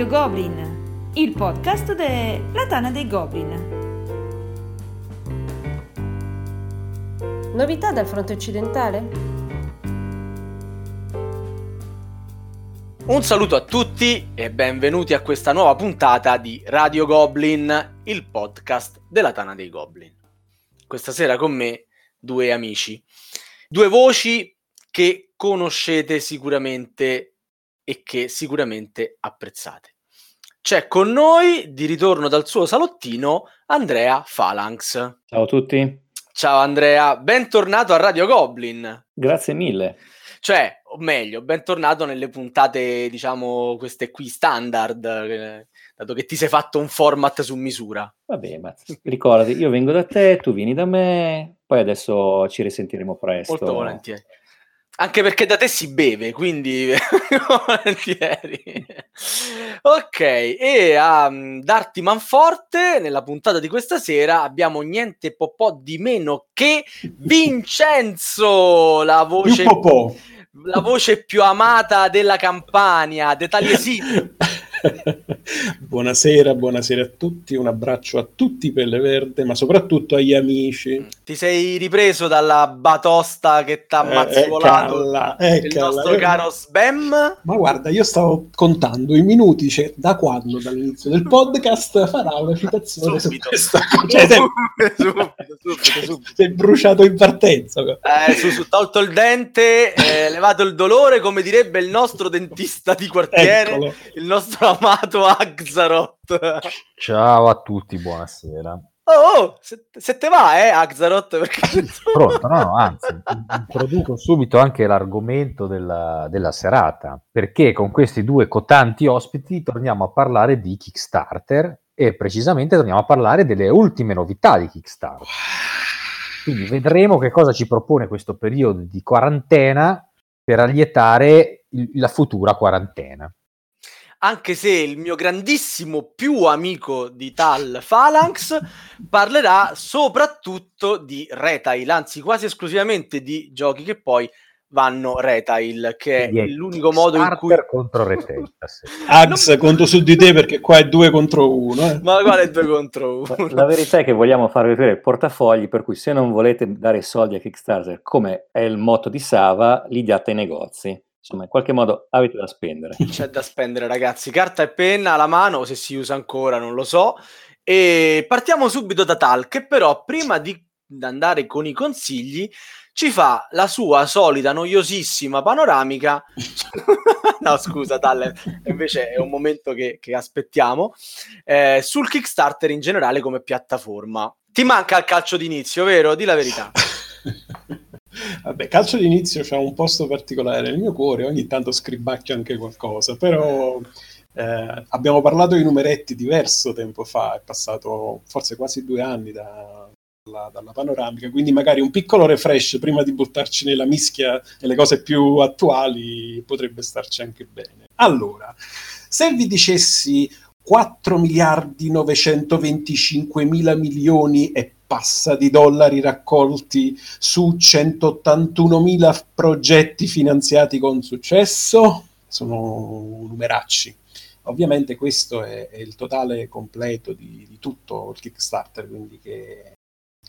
Radio Goblin, il podcast della Tana dei Goblin. Novità dal fronte occidentale? Un saluto a tutti e benvenuti a questa nuova puntata di Radio Goblin, il podcast della Tana dei Goblin. Questa sera con me due amici, due voci che conoscete sicuramente e che sicuramente apprezzate. C'è con noi, di ritorno dal suo salottino, Andrea Phalanx. Ciao a tutti. Ciao Andrea, bentornato a Radio Goblin. Grazie mille. Cioè, o meglio, bentornato nelle puntate, diciamo, queste qui standard, eh, dato che ti sei fatto un format su misura. Vabbè, ma ricordati, io vengo da te, tu vieni da me, poi adesso ci risentiremo presto. Molto volentieri. Anche perché da te si beve, quindi volentieri. ok, e a um, darti manforte nella puntata di questa sera abbiamo niente po', po di meno che Vincenzo, la voce, più la voce più amata della Campania, dettagli sì. buonasera, buonasera a tutti, un abbraccio a tutti Pelle Verde, ma soprattutto agli amici. Ti sei ripreso dalla batosta che ti ha eh, mazzolato eh, il nostro caro Sbam? Ma guarda, io stavo contando i minuti, cioè, da quando, dall'inizio del podcast, farà una citazione subito. su cioè, subito, subito, subito. Sei bruciato in partenza. Eh, su, su, tolto il dente, eh, levato il dolore, come direbbe il nostro dentista di quartiere, Eccolo. il nostro amato Axaroth. Ciao a tutti, buonasera. Oh, oh se, se, te va, eh, Axaroth? Perché... Pronto, no, no, anzi, introduco subito anche l'argomento della, della, serata, perché con questi due cotanti ospiti torniamo a parlare di Kickstarter e precisamente torniamo a parlare delle ultime novità di Kickstarter. Quindi vedremo che cosa ci propone questo periodo di quarantena per allietare il, la futura quarantena anche se il mio grandissimo più amico di Tal Phalanx parlerà soprattutto di retail, anzi quasi esclusivamente di giochi che poi vanno retail, che è l'unico modo in cui contro retail. Ax non... conto su di te perché qua è due contro uno. Eh. Ma quale due contro uno? La verità è che vogliamo farvi vedere il portafogli, per cui se non volete dare soldi a Kickstarter, come è il motto di Sava, li diate ai negozi insomma, in qualche modo avete da spendere. C'è da spendere, ragazzi. Carta e penna alla mano, se si usa ancora, non lo so. E partiamo subito da Tal, che però prima di andare con i consigli ci fa la sua solita noiosissima panoramica. no, scusa, Tal, invece è un momento che, che aspettiamo. Eh, sul Kickstarter in generale come piattaforma. Ti manca il calcio d'inizio, vero? Di la verità. Vabbè, calcio d'inizio c'ha un posto particolare nel mio cuore, ogni tanto scribacchio anche qualcosa, però eh, abbiamo parlato di numeretti diverso tempo fa, è passato forse quasi due anni da, dalla, dalla, panoramica, quindi magari un piccolo refresh prima di buttarci nella mischia e le cose più attuali potrebbe starci anche bene. Allora, se vi dicessi 4 miliardi 925 mila milioni e passa di dollari raccolti su 181.000 progetti finanziati con successo, sono numeracci. Ovviamente questo è, è il totale completo di, di, tutto il Kickstarter, quindi che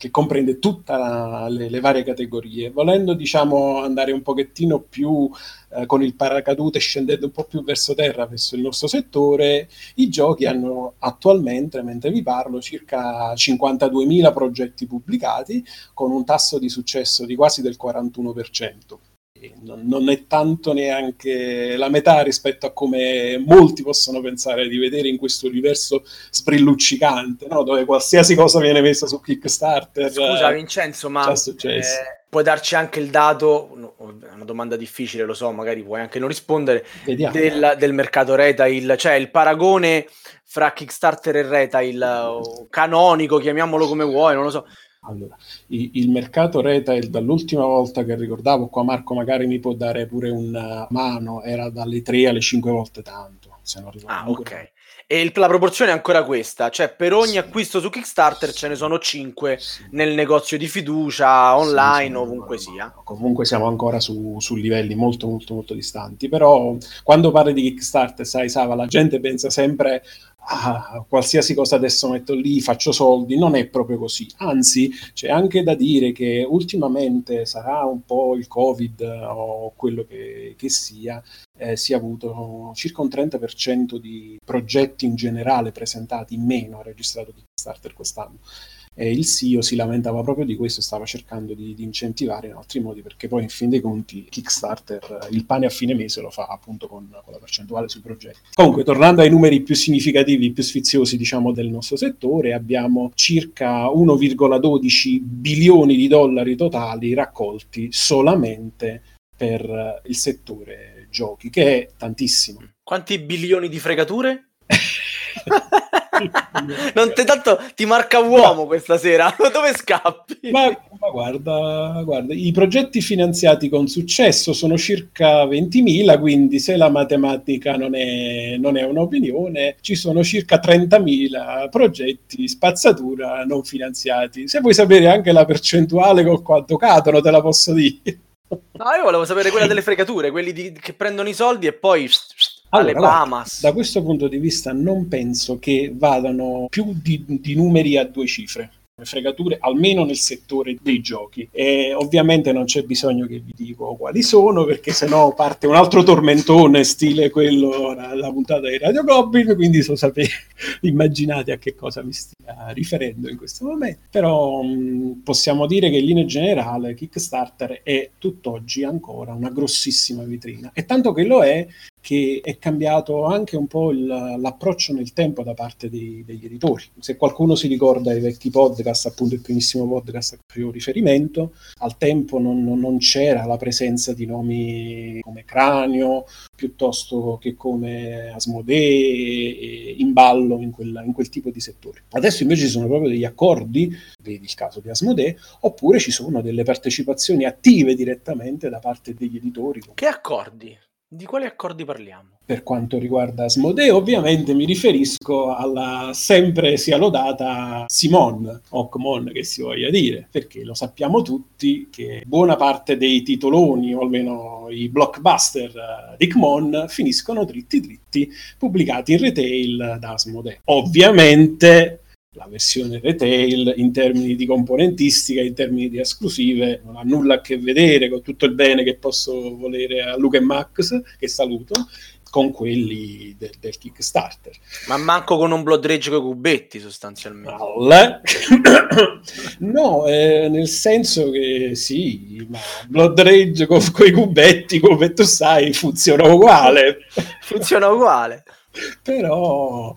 che comprende tutte le, le, varie categorie. Volendo diciamo, andare un pochettino più eh, con il paracadute, scendendo un po' più verso terra, verso il nostro settore, i giochi hanno attualmente, mentre vi parlo, circa 52.000 progetti pubblicati, con un tasso di successo di quasi del 41% non, è tanto neanche la metà rispetto a come molti possono pensare di vedere in questo universo sprilluccicante, no? dove qualsiasi cosa viene messa su Kickstarter. Scusa Vincenzo, ma eh, puoi darci anche il dato, no, è una domanda difficile, lo so, magari puoi anche non rispondere, del, del, mercato retail, cioè il paragone fra Kickstarter e retail, canonico, chiamiamolo come vuoi, non lo so allora, il, mercato retail dall'ultima volta che ricordavo, qua Marco magari mi può dare pure una mano, era dalle 3 alle 5 volte tanto, se non ricordo. Ah, ok. E il- la proporzione è ancora questa, cioè per ogni acquisto su Kickstarter ce ne sono 5 nel negozio di fiducia, online, Sì, ovunque sì, sia. Comunque siamo ancora su, su livelli molto molto molto distanti, però quando parli di Kickstarter, sai Sava, la gente pensa sempre a qualsiasi cosa adesso metto lì, faccio soldi, non è proprio così, anzi c'è anche da dire che ultimamente sarà un po' il Covid o quello che, che sia, eh, si è avuto circa un 30% di progetti in generale presentati in meno ha registrato Kickstarter quest'anno. E il CEO si lamentava proprio di questo e stava cercando di, di incentivare in altri modi perché poi in fin dei conti Kickstarter eh, il pane a fine mese lo fa appunto con, con la percentuale sui progetti. Comunque tornando ai numeri più significativi, più sfiziosi diciamo del nostro settore, abbiamo circa 1,12 bilioni di dollari totali raccolti solamente per eh, il settore giochi, che è tantissimo. Quanti bilioni di fregature? non te tanto ti marca uomo questa sera. Dove scappi? Ma, ma guarda, guarda, i progetti finanziati con successo sono circa 20.000, quindi se la matematica non è, non è un'opinione, ci sono circa 30.000 progetti spazzatura non finanziati. Se vuoi sapere anche la percentuale con quanto cadono, te la posso dire. No, io volevo sapere quella delle fregature, quelli di- che prendono i soldi e poi alle Allora, Bahamas. Da questo punto di vista non penso che vadano più di, di numeri a due cifre. fregature almeno nel settore dei giochi e ovviamente non c'è bisogno che vi dico quali sono perché sennò parte un altro tormentone stile quello la puntata di Radio Goblin quindi so sapere immaginate a che cosa mi stia riferendo in questo momento però mh, possiamo dire che in linea generale Kickstarter è tutt'oggi ancora una grossissima vetrina e tanto che lo è che è cambiato anche un po' il, l'approccio nel tempo da parte dei, degli editori. Se qualcuno si ricorda i vecchi podcast, appunto il primissimo podcast a cui ho riferimento, al tempo non, non c'era la presenza di nomi come Cranio, piuttosto che come Asmodee in ballo in, quella, in quel tipo di settore. Adesso invece ci sono proprio degli accordi, vedi il caso di Asmodee, oppure ci sono delle partecipazioni attive direttamente da parte degli editori. Che accordi? Di quali accordi parliamo? Per quanto riguarda Asmodee, ovviamente mi riferisco alla sempre sia lodata Simon, o Kmon che si voglia dire, perché lo sappiamo tutti che buona parte dei titoloni, o almeno i blockbuster di Kmon, finiscono dritti dritti pubblicati in retail da Asmodee. Ovviamente la versione retail in termini di componentistica, in termini di esclusive, non ha nulla a che vedere con tutto il bene che posso volere a Luca e Max, che saluto, con quelli de- del Kickstarter. Ma manco con un Blood Rage con i cubetti sostanzialmente. Al- no, eh, nel senso che sì, ma Blood Rage con, i cubetti, come tu sai, funziona uguale. Funziona uguale. Però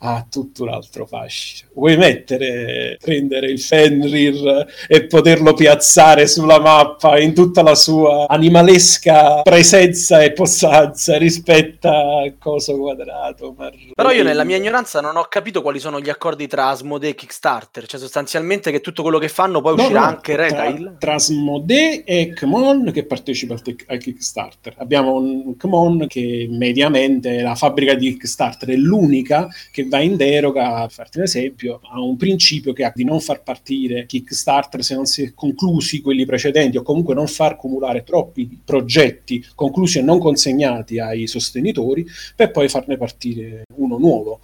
ha tutto un altro fascino. Vuoi mettere, prendere il Fenrir e poterlo piazzare sulla mappa in tutta la sua animalesca presenza e possanza rispetto a coso quadrato. Mar- Però io nella mia ignoranza non ho capito quali sono gli accordi tra Asmodee e Kickstarter, cioè sostanzialmente che tutto quello che fanno poi No, uscirà no, anche retail. Tra, tra Asmodee e Kmon che partecipa al, tec- al Kickstarter. Abbiamo un Kmon che mediamente la fabbrica di Kickstarter è l'unica che va in deroga, a farti un esempio, a un principio che ha di non far partire Kickstarter se non si è conclusi quelli precedenti o comunque non far cumulare troppi progetti conclusi e non consegnati ai sostenitori per poi farne partire uno nuovo.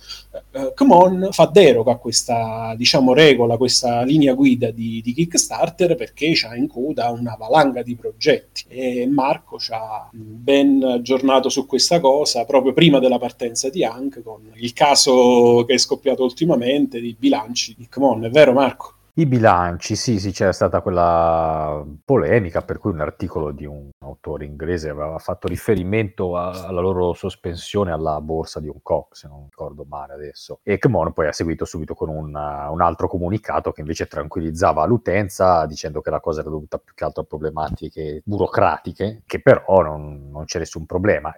Uh, Kmon fa deroga a questa diciamo regola, questa linea guida di, di Kickstarter perché c'ha in coda una valanga di progetti e Marco ci ha ben aggiornato su questa cosa proprio prima della partenza di Hank con il caso che è scoppiato ultimamente di bilanci di Kmon, è vero Marco? I bilanci, sì, sì, c'era stata quella polemica per cui un articolo di un autore inglese aveva fatto riferimento a, alla loro sospensione alla borsa di Hong Kong, se non ricordo male adesso. E Kmon poi ha seguito subito con una, un altro comunicato che invece tranquillizzava l'utenza dicendo che la cosa era dovuta più che altro a problematiche burocratiche, che però non, non c'è nessun problema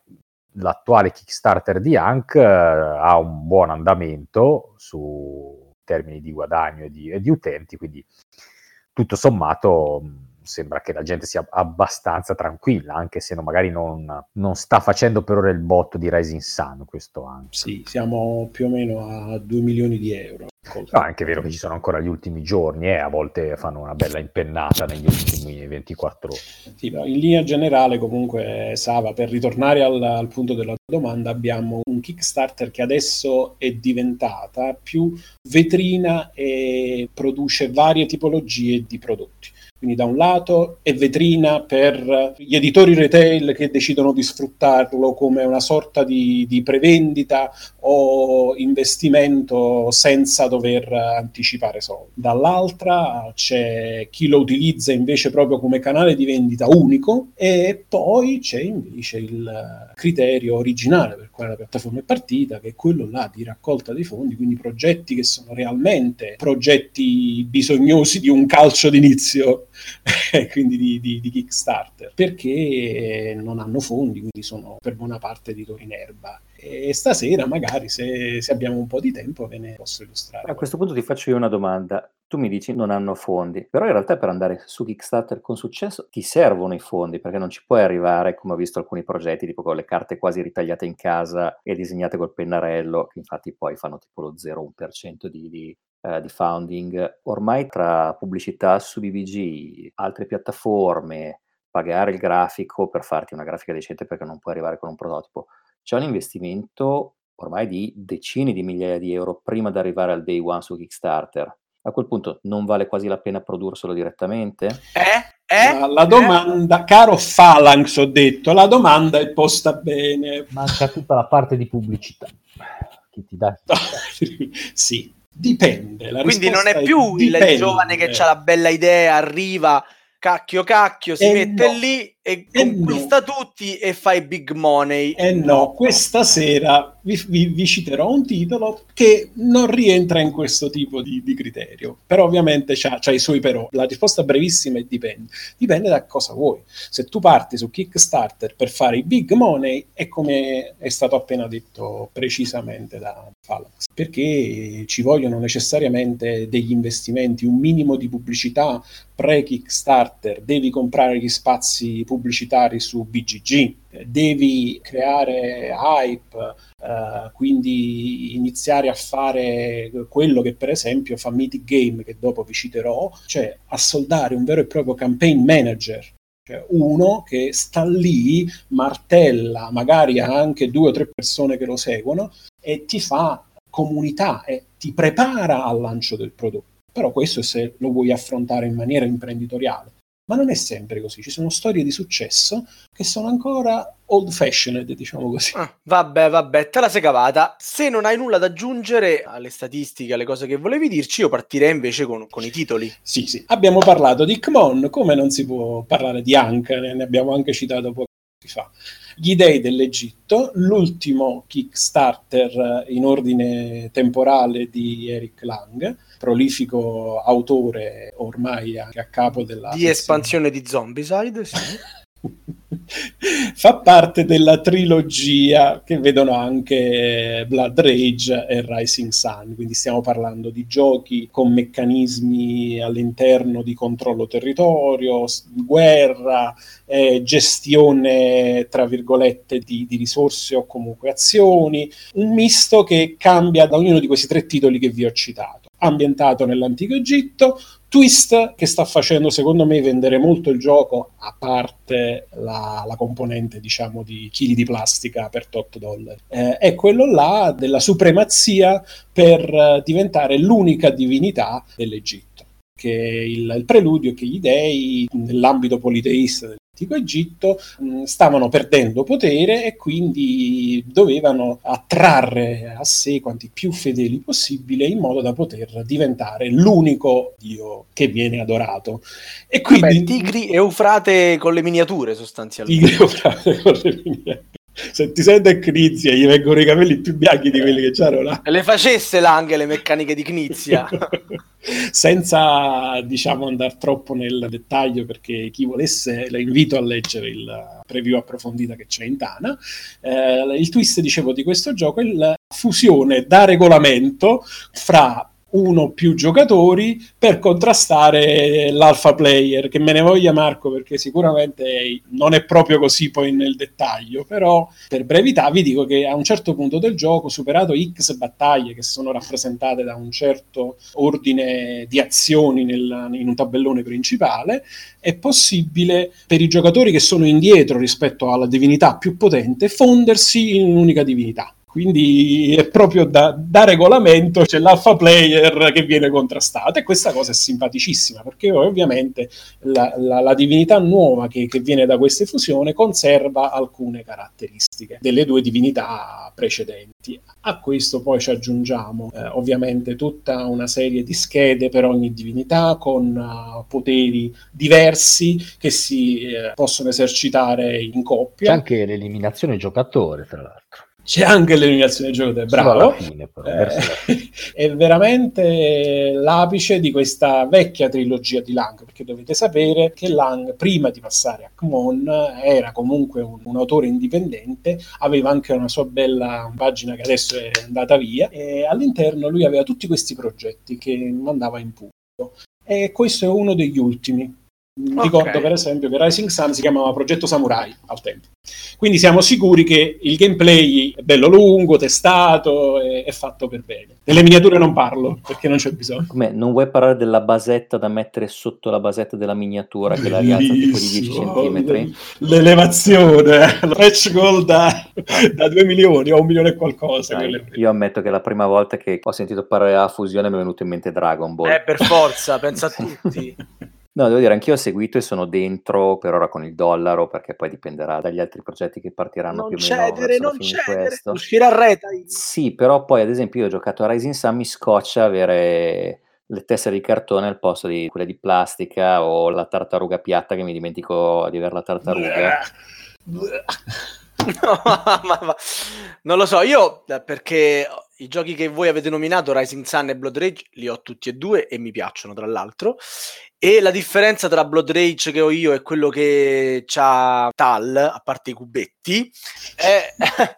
l'attuale Kickstarter di Hank eh, ha un buon andamento su termini di guadagno e di, e di utenti, quindi tutto sommato sembra che la gente sia abbastanza tranquilla, anche se no, magari non, non, sta facendo per ora il botto di Rising Sun questo anno. Sì, siamo più o meno a 2 milioni di euro. No, è anche vero che ci sono ancora gli ultimi giorni e eh, a volte fanno una bella impennata negli ultimi 24 ore. Sì, in linea generale comunque Sava, per ritornare al, al punto della domanda, abbiamo un Kickstarter che adesso è diventata più vetrina e produce varie tipologie di prodotti. Quindi da un lato è vetrina per gli editori retail che decidono di sfruttarlo come una sorta di, di prevendita o investimento senza dover anticipare soldi. Dall'altra c'è chi lo utilizza invece proprio come canale di vendita unico e poi c'è invece il criterio originale per quale la piattaforma è partita, che è quello là di raccolta dei fondi, quindi progetti che sono realmente progetti bisognosi di un calcio d'inizio quindi di, di, di, Kickstarter, perché non hanno fondi, quindi sono per buona parte editori in erba. E stasera, magari, se, se, abbiamo un po' di tempo, ve ne posso illustrare. A questo punto ti faccio io una domanda. Tu mi dici non hanno fondi, però in realtà per andare su Kickstarter con successo ti servono i fondi, perché non ci puoi arrivare, come ho visto alcuni progetti, tipo con le carte quasi ritagliate in casa e disegnate col pennarello, che infatti poi fanno tipo lo 0,1% di, di eh, di founding, ormai tra pubblicità su BBG, altre piattaforme, pagare il grafico per farti una grafica decente perché non puoi arrivare con un prototipo, c'è un investimento ormai di decine di migliaia di euro prima di arrivare al day one su Kickstarter. A quel punto non vale quasi la pena produrselo direttamente? Eh? Eh? La, la domanda, eh? caro Phalanx, ho detto, la domanda è posta bene. Manca tutta la parte di pubblicità. Chi ti dà? sì, Dipende. Quindi non è più è il giovane che ha la bella idea, arriva, cacchio cacchio, si e mette no. lì e, e conquista no. tutti e fa i big money. E no, questa sera vi, vi, vi, citerò un titolo che non rientra in questo tipo di, di criterio, però ovviamente c'ha, i suoi però. La risposta brevissima è dipende. Dipende da cosa vuoi. Se tu parti su Kickstarter per fare i big money, è come è stato appena detto precisamente da Phalanx, perché ci vogliono necessariamente degli investimenti, un minimo di pubblicità pre-Kickstarter, devi comprare gli spazi pubblicitari pubblicitari su BGG, devi creare hype, eh, quindi iniziare a fare quello che per esempio fa Mythic Game, che dopo vi citerò, cioè assoldare un vero e proprio campaign manager. Cioè uno che sta lì, martella, magari ha anche due o tre persone che lo seguono e ti fa comunità e ti prepara al lancio del prodotto. Però questo è se lo vuoi affrontare in maniera imprenditoriale ma non è sempre così. Ci sono storie di successo che sono ancora old fashioned, diciamo così. Ah, vabbè, vabbè, te la sei cavata. Se non hai nulla da aggiungere alle statistiche, alle cose che volevi dirci, io partirei invece con, con i titoli. Sì, sì. Abbiamo parlato di Kmon, come non si può parlare di Anka, ne abbiamo anche citato poco fa. Gli dei dell'Egitto, l'ultimo Kickstarter in ordine temporale di Eric Lang, prolifico autore ormai anche a capo della... Di espansione di Zombicide, sì. fa parte della trilogia che vedono anche Blood Rage e Rising Sun, quindi stiamo parlando di giochi con meccanismi all'interno di controllo territorio, guerra, eh, gestione tra virgolette di, di risorse o comunque azioni, un misto che cambia da ognuno di questi tre titoli che vi ho citato ambientato nell'antico Egitto, twist che sta facendo secondo me vendere molto il gioco, a parte la, la componente diciamo di chili di plastica per 8 dollari, eh, è quello là della supremazia per eh, diventare l'unica divinità dell'Egitto che il, il preludio che gli dei nell'ambito politeista dell'antico Egitto mh, stavano perdendo potere e quindi dovevano attrarre a sé quanti più fedeli possibile in modo da poter diventare l'unico dio che viene adorato. E quindi Vabbè, tigri e eufrate con le miniature sostanzialmente. Tigri e eufrate con le miniature se ti sente Knizia gli vengono i capelli più bianchi di quelli che c'erano là. Le facesse l'anche le meccaniche di Knizia. Senza diciamo andare troppo nel dettaglio perché chi volesse la invito a leggere il preview approfondita che c'è in Tana. Eh, il twist dicevo di questo gioco è la fusione da regolamento fra uno o più giocatori per contrastare l'alpha player, che me ne voglia Marco perché sicuramente non è proprio così poi nel dettaglio, però per brevità vi dico che a un certo punto del gioco, superato X battaglie che sono rappresentate da un certo ordine di azioni nel, in un tabellone principale, è possibile per i giocatori che sono indietro rispetto alla divinità più potente fondersi in un'unica divinità. Quindi è proprio da, da, regolamento c'è l'alpha player che viene contrastato e questa cosa è simpaticissima perché ovviamente la, la, la divinità nuova che, che, viene da queste fusioni conserva alcune caratteristiche delle due divinità precedenti. A questo poi ci aggiungiamo eh, ovviamente tutta una serie di schede per ogni divinità con uh, poteri diversi che si eh, possono esercitare in coppia. C'è anche l'eliminazione giocatore, tra l'altro c'è anche l'eliminazione del gioco bravo. fine, però, eh, è veramente l'apice di questa vecchia trilogia di Lang perché dovete sapere che Lang prima di passare a Kmon era comunque un, un, autore indipendente aveva anche una sua bella pagina che adesso è andata via e all'interno lui aveva tutti questi progetti che mandava in pubblico. E questo è uno degli ultimi Okay. Ricordo per esempio che Rising Sun si chiamava Progetto Samurai al tempo. Quindi siamo sicuri che il gameplay è bello lungo, testato e è fatto per bene. Delle miniature non parlo perché non c'è bisogno. Come, non vuoi parlare della basetta da mettere sotto la basetta della miniatura che la rialza tipo di 10 cm? L'elevazione, stretch goal da, da 2 milioni o un milione e qualcosa. Dai, io ammetto che la prima volta che ho sentito parlare della fusione mi è venuto in mente Dragon Ball. Eh, per forza, pensa a tutti. No, devo dire, anch'io ho seguito e sono dentro per ora con il dollaro, perché poi dipenderà dagli altri progetti che partiranno non più o cedere, meno verso non cedere, questo. uscire a reta. Sì, però poi ad esempio io ho giocato a Rising Sun, mi scoccia avere le tessere di cartone al posto di quelle di plastica o la tartaruga piatta che mi dimentico di avere la tartaruga. No, ma, ma, non lo so, io eh, perché i giochi che voi avete nominato, Rising Sun e Blood Rage, li ho tutti e due e mi piacciono tra l'altro. E la differenza tra Blood Rage che ho io e quello che c'ha Tal, a parte i cubetti, è,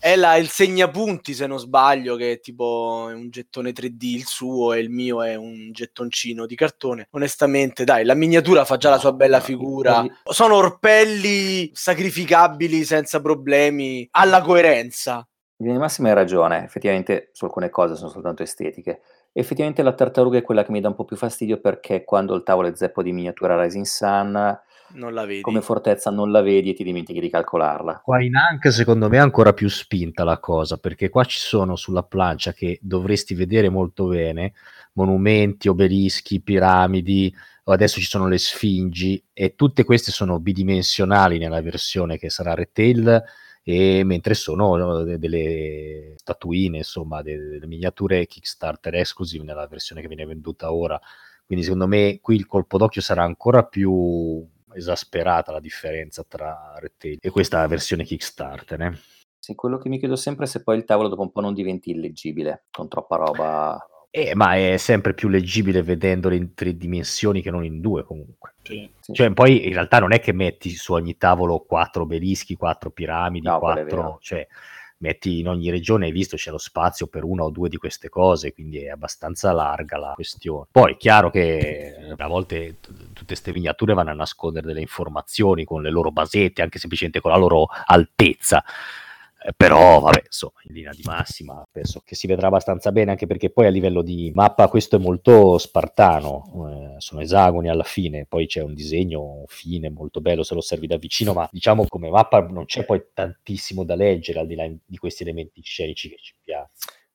è la, il segnapunti, se non sbaglio, che è tipo un gettone 3D il suo e il mio è un gettoncino di cartone. Onestamente, dai, la miniatura fa già la sua bella figura. Sono orpelli sacrificabili senza problemi, alla coerenza. In linea massima hai ragione, effettivamente su alcune cose sono soltanto estetiche. Effettivamente la tartaruga è quella che mi dà un po' più fastidio perché quando il tavolo è zeppo di miniatura Rising Sun, non la vedi. come fortezza non la vedi e ti dimentichi di calcolarla. Qua in Ank secondo me è ancora più spinta la cosa, perché qua ci sono sulla plancia che dovresti vedere molto bene, monumenti, obelischi, piramidi, adesso ci sono le sfingi e tutte queste sono bidimensionali nella versione che sarà retail e mentre sono delle statuine, insomma, delle, miniature Kickstarter esclusive nella versione che viene venduta ora. Quindi secondo me qui il colpo d'occhio sarà ancora più esasperata la differenza tra Retail e questa versione Kickstarter. Eh? Sì, quello che mi chiedo sempre è se poi il tavolo dopo un po' non diventi illeggibile con troppa roba eh, ma è sempre più leggibile vedendolo in tre dimensioni che non in due comunque. Sì, sì. Cioè, poi in realtà non è che metti su ogni tavolo quattro obelischi, quattro piramidi, no, quattro... Cioè, metti in ogni regione, hai visto, c'è lo spazio per una o due di queste cose, quindi è abbastanza larga la questione. Poi è chiaro che a volte t- tutte queste miniature vanno a nascondere delle informazioni con le loro basette, anche semplicemente con la loro altezza. Eh, però vabbè insomma in linea di massima penso che si vedrà abbastanza bene anche perché poi a livello di mappa questo è molto spartano eh, sono esagoni alla fine poi c'è un disegno fine molto bello se lo osservi da vicino ma diciamo come mappa non c'è poi tantissimo da leggere al di là di questi elementi scenici che ci piacciono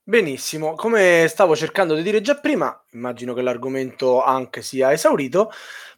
Benissimo, come stavo cercando di dire già prima, immagino che l'argomento anche sia esaurito,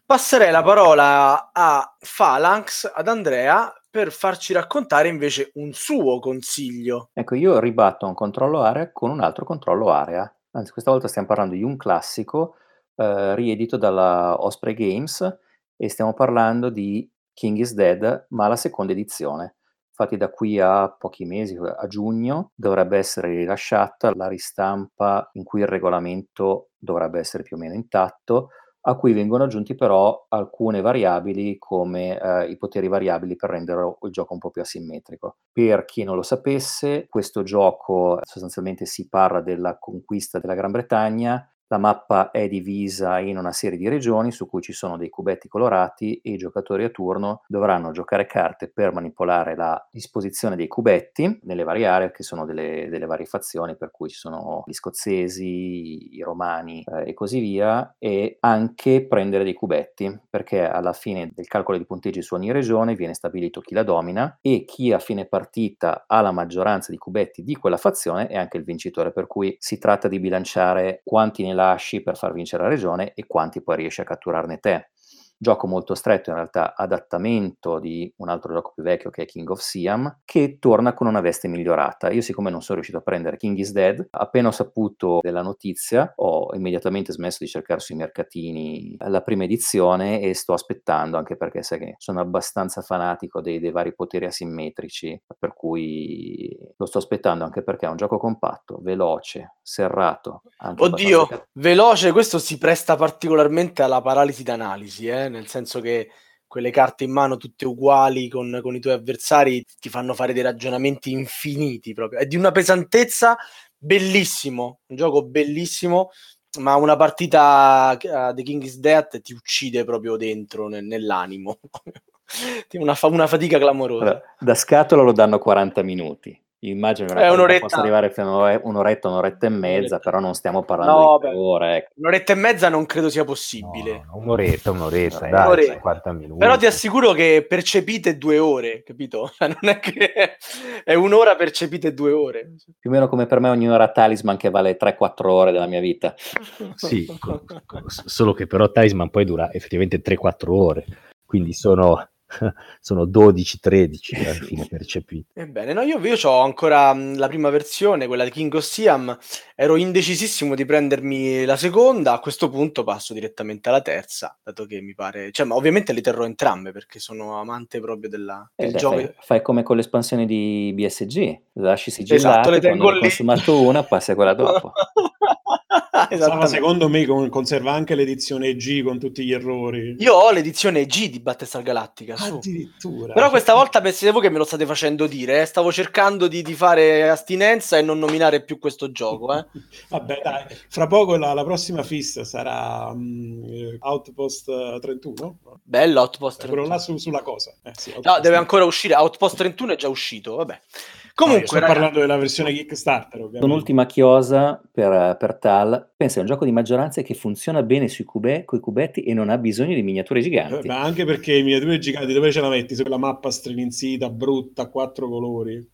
passerei la parola a Phalanx, ad Andrea, per farci raccontare invece un suo consiglio. Ecco, io ribatto un controllo area con un altro controllo area. Anzi, questa volta stiamo parlando di un classico eh, riedito dalla Osprey Games e stiamo parlando di King is Dead, ma la seconda edizione. Infatti da qui a pochi mesi, a giugno, dovrebbe essere rilasciata la ristampa in cui il regolamento dovrebbe essere più o meno intatto, a cui vengono aggiunti però alcune variabili come eh, i poteri variabili per rendere il gioco un po' più asimmetrico. Per chi non lo sapesse, questo gioco sostanzialmente si parla della conquista della Gran Bretagna la mappa è divisa in una serie di regioni su cui ci sono dei cubetti colorati e i giocatori a turno dovranno giocare carte per manipolare la disposizione dei cubetti nelle varie aree che sono delle, delle varie fazioni, per cui ci sono gli scozzesi, i romani eh, e così via, e anche prendere dei cubetti, perché alla fine del calcolo di punteggi su ogni regione viene stabilito chi la domina e chi a fine partita ha la maggioranza di cubetti di quella fazione è anche il vincitore, per cui si tratta di bilanciare quanti nella lasci per far vincere la regione e quanti poi riesci a catturarne te gioco molto stretto, in realtà adattamento di un altro gioco più vecchio che è King of Siam, che torna con una veste migliorata. Io siccome non sono riuscito a prendere King is Dead, appena ho saputo della notizia ho immediatamente smesso di cercare sui mercatini la prima edizione e sto aspettando, anche perché sai che sono abbastanza fanatico dei, dei vari poteri asimmetrici, per cui lo sto aspettando anche perché è un gioco compatto, veloce, serrato. Oddio, veloce, questo si presta particolarmente alla paralisi d'analisi, eh? Nel senso che quelle carte in mano tutte uguali con, con, i tuoi avversari ti fanno fare dei ragionamenti infiniti proprio. È di una pesantezza bellissimo, un gioco bellissimo, ma una partita uh, The King is Dead ti uccide proprio dentro, nel, nell'animo. una, fa- una fatica clamorosa. Da scatola lo danno 40 minuti. Immagino che un'oretta. possa arrivare fino a un'oretta, un'oretta e mezza, un'oretta. però non stiamo parlando no, di ore. Ecco. Un'oretta e mezza non credo sia possibile. No, un'oretta, un'oretta, dai, un'oretta. 50 minuti. Però ti assicuro che percepite due ore, capito? Cioè, non è che è un'ora percepite due ore. Più o meno come per me ogni ora Talisman che vale 3-4 ore della mia vita. sì, solo che però Talisman poi dura effettivamente 3-4 ore, quindi sono sono 12-13 alla fine percepiti. Ebbene, no, io, io ho ancora la prima versione, quella di King of Siam, ero indecisissimo di prendermi la seconda, a questo punto passo direttamente alla terza, dato che mi pare, cioè, ma ovviamente le terrò entrambe perché sono amante proprio della, del eh, gioco. Fai, fai, come con l'espansione di BSG, lasci sigillate, esatto, le tengo quando hai consumato una, passi a quella dopo. Insomma, secondo me conserva anche l'edizione G con tutti gli errori. Io ho l'edizione G di Battlestar Galactica. Addirittura. Però questa volta pensate che me lo state facendo dire. Eh? Stavo cercando di, di, fare astinenza e non nominare più questo gioco. Eh? Vabbè, dai. Fra poco la, la prossima fissa sarà um, Outpost 31. Bello, Outpost 31. Quello là su, sulla cosa. Eh, sì, no, deve ancora uscire. Outpost 31 è già uscito. Vabbè. Comunque, no, sto ragazzi... parlando della versione Kickstarter. Ovviamente. Un'ultima chiosa per, per Tal. Pensa, è un gioco di maggioranza che funziona bene sui cube, coi cubetti e non ha bisogno di miniature giganti. Ma anche perché miniature giganti dove ce la metti? Su quella mappa striminzita, brutta, a quattro colori.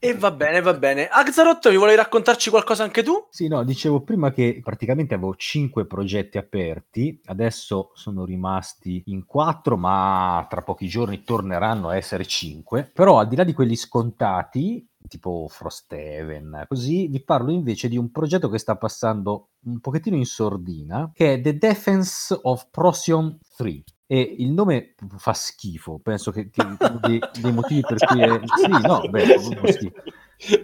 e va bene, va bene. Axarot, vi volevi raccontarci qualcosa anche tu? Sì, no, dicevo prima che praticamente avevo cinque progetti aperti, adesso sono rimasti in quattro, ma tra pochi giorni torneranno a essere cinque. Però al di là di quelli scontati, tipo Frosthaven, così vi parlo invece di un progetto che sta passando un pochettino in sordina, che è The Defense of Procyon 3. E il nome fa schifo, penso che, che dei, dei, motivi per cui è... Sì, no, beh, schifo.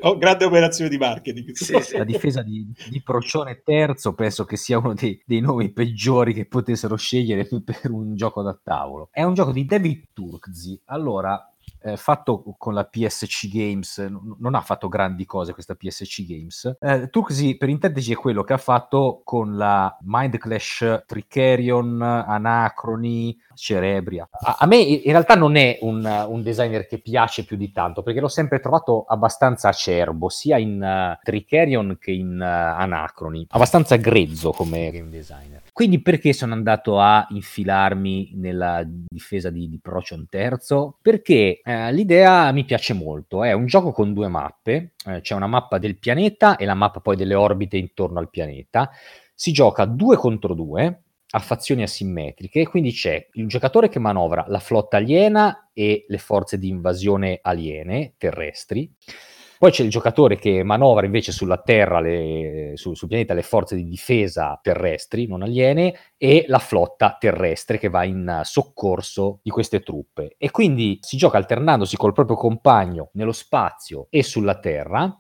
Oh, grande operazione di marketing. Sì, sì. La difesa di, di, Procione terzo penso che sia uno dei, dei, nomi peggiori che potessero scegliere per un gioco da tavolo. È un gioco di David Turkzi. Allora, eh, fatto con la PSC Games, n- non ha fatto grandi cose questa PSC Games. Eh, Turkzy, per intenderci, è quello che ha fatto con la Mind Clash Tricerion, Anacroni, Cerebria. A, a me in realtà non è un, un, designer che piace più di tanto, perché l'ho sempre trovato abbastanza acerbo, sia in uh, Tricerion che in uh, Anacroni. Abbastanza grezzo come game designer. Quindi perché sono andato a infilarmi nella difesa di, di Procion terzo? Perché eh, l'idea mi piace molto, è un gioco con due mappe, eh, c'è una mappa del pianeta e la mappa poi delle orbite intorno al pianeta. Si gioca due contro due, a fazioni asimmetriche, quindi c'è il giocatore che manovra la flotta aliena e le forze di invasione aliene terrestri poi c'è il giocatore che manovra invece sulla Terra, le, su, sul pianeta, le forze di difesa terrestri, non aliene, e la flotta terrestre che va in soccorso di queste truppe. E quindi si gioca alternandosi col proprio compagno nello spazio e sulla Terra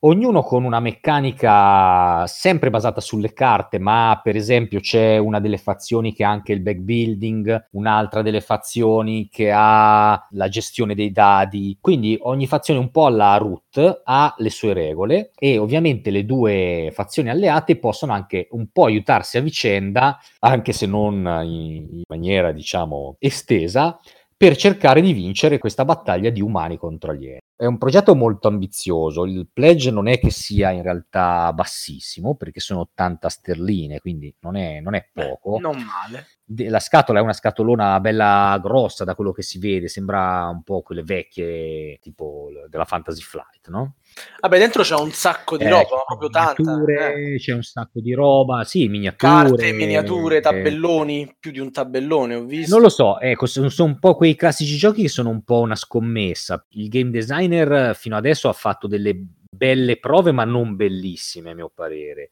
ognuno con una meccanica sempre basata sulle carte, ma per esempio c'è una delle fazioni che ha anche il backbuilding, un'altra delle fazioni che ha la gestione dei dadi, quindi ogni fazione un po' alla root ha le sue regole e ovviamente le due fazioni alleate possono anche un po' aiutarsi a vicenda, anche se non in, in maniera diciamo estesa, per cercare di vincere questa battaglia di umani contro alieni. È un progetto molto ambizioso, il pledge non è che sia in realtà bassissimo, perché sono 80 sterline, quindi non è, non è poco. Beh, non male. La scatola è una scatolona bella grossa da quello che si vede, sembra un po' quelle vecchie, tipo della Fantasy Flight, no? Vabbè, dentro c'è un sacco di eh, roba, proprio tanta. Eh. C'è un sacco di roba, sì, miniature. Carte, miniature, tabelloni, eh. più di un tabellone ho visto. Non lo so, ecco, sono, sono un po' quei classici giochi che sono un po' una scommessa. Il game designer fino adesso ha fatto delle belle prove, ma non bellissime, a mio parere.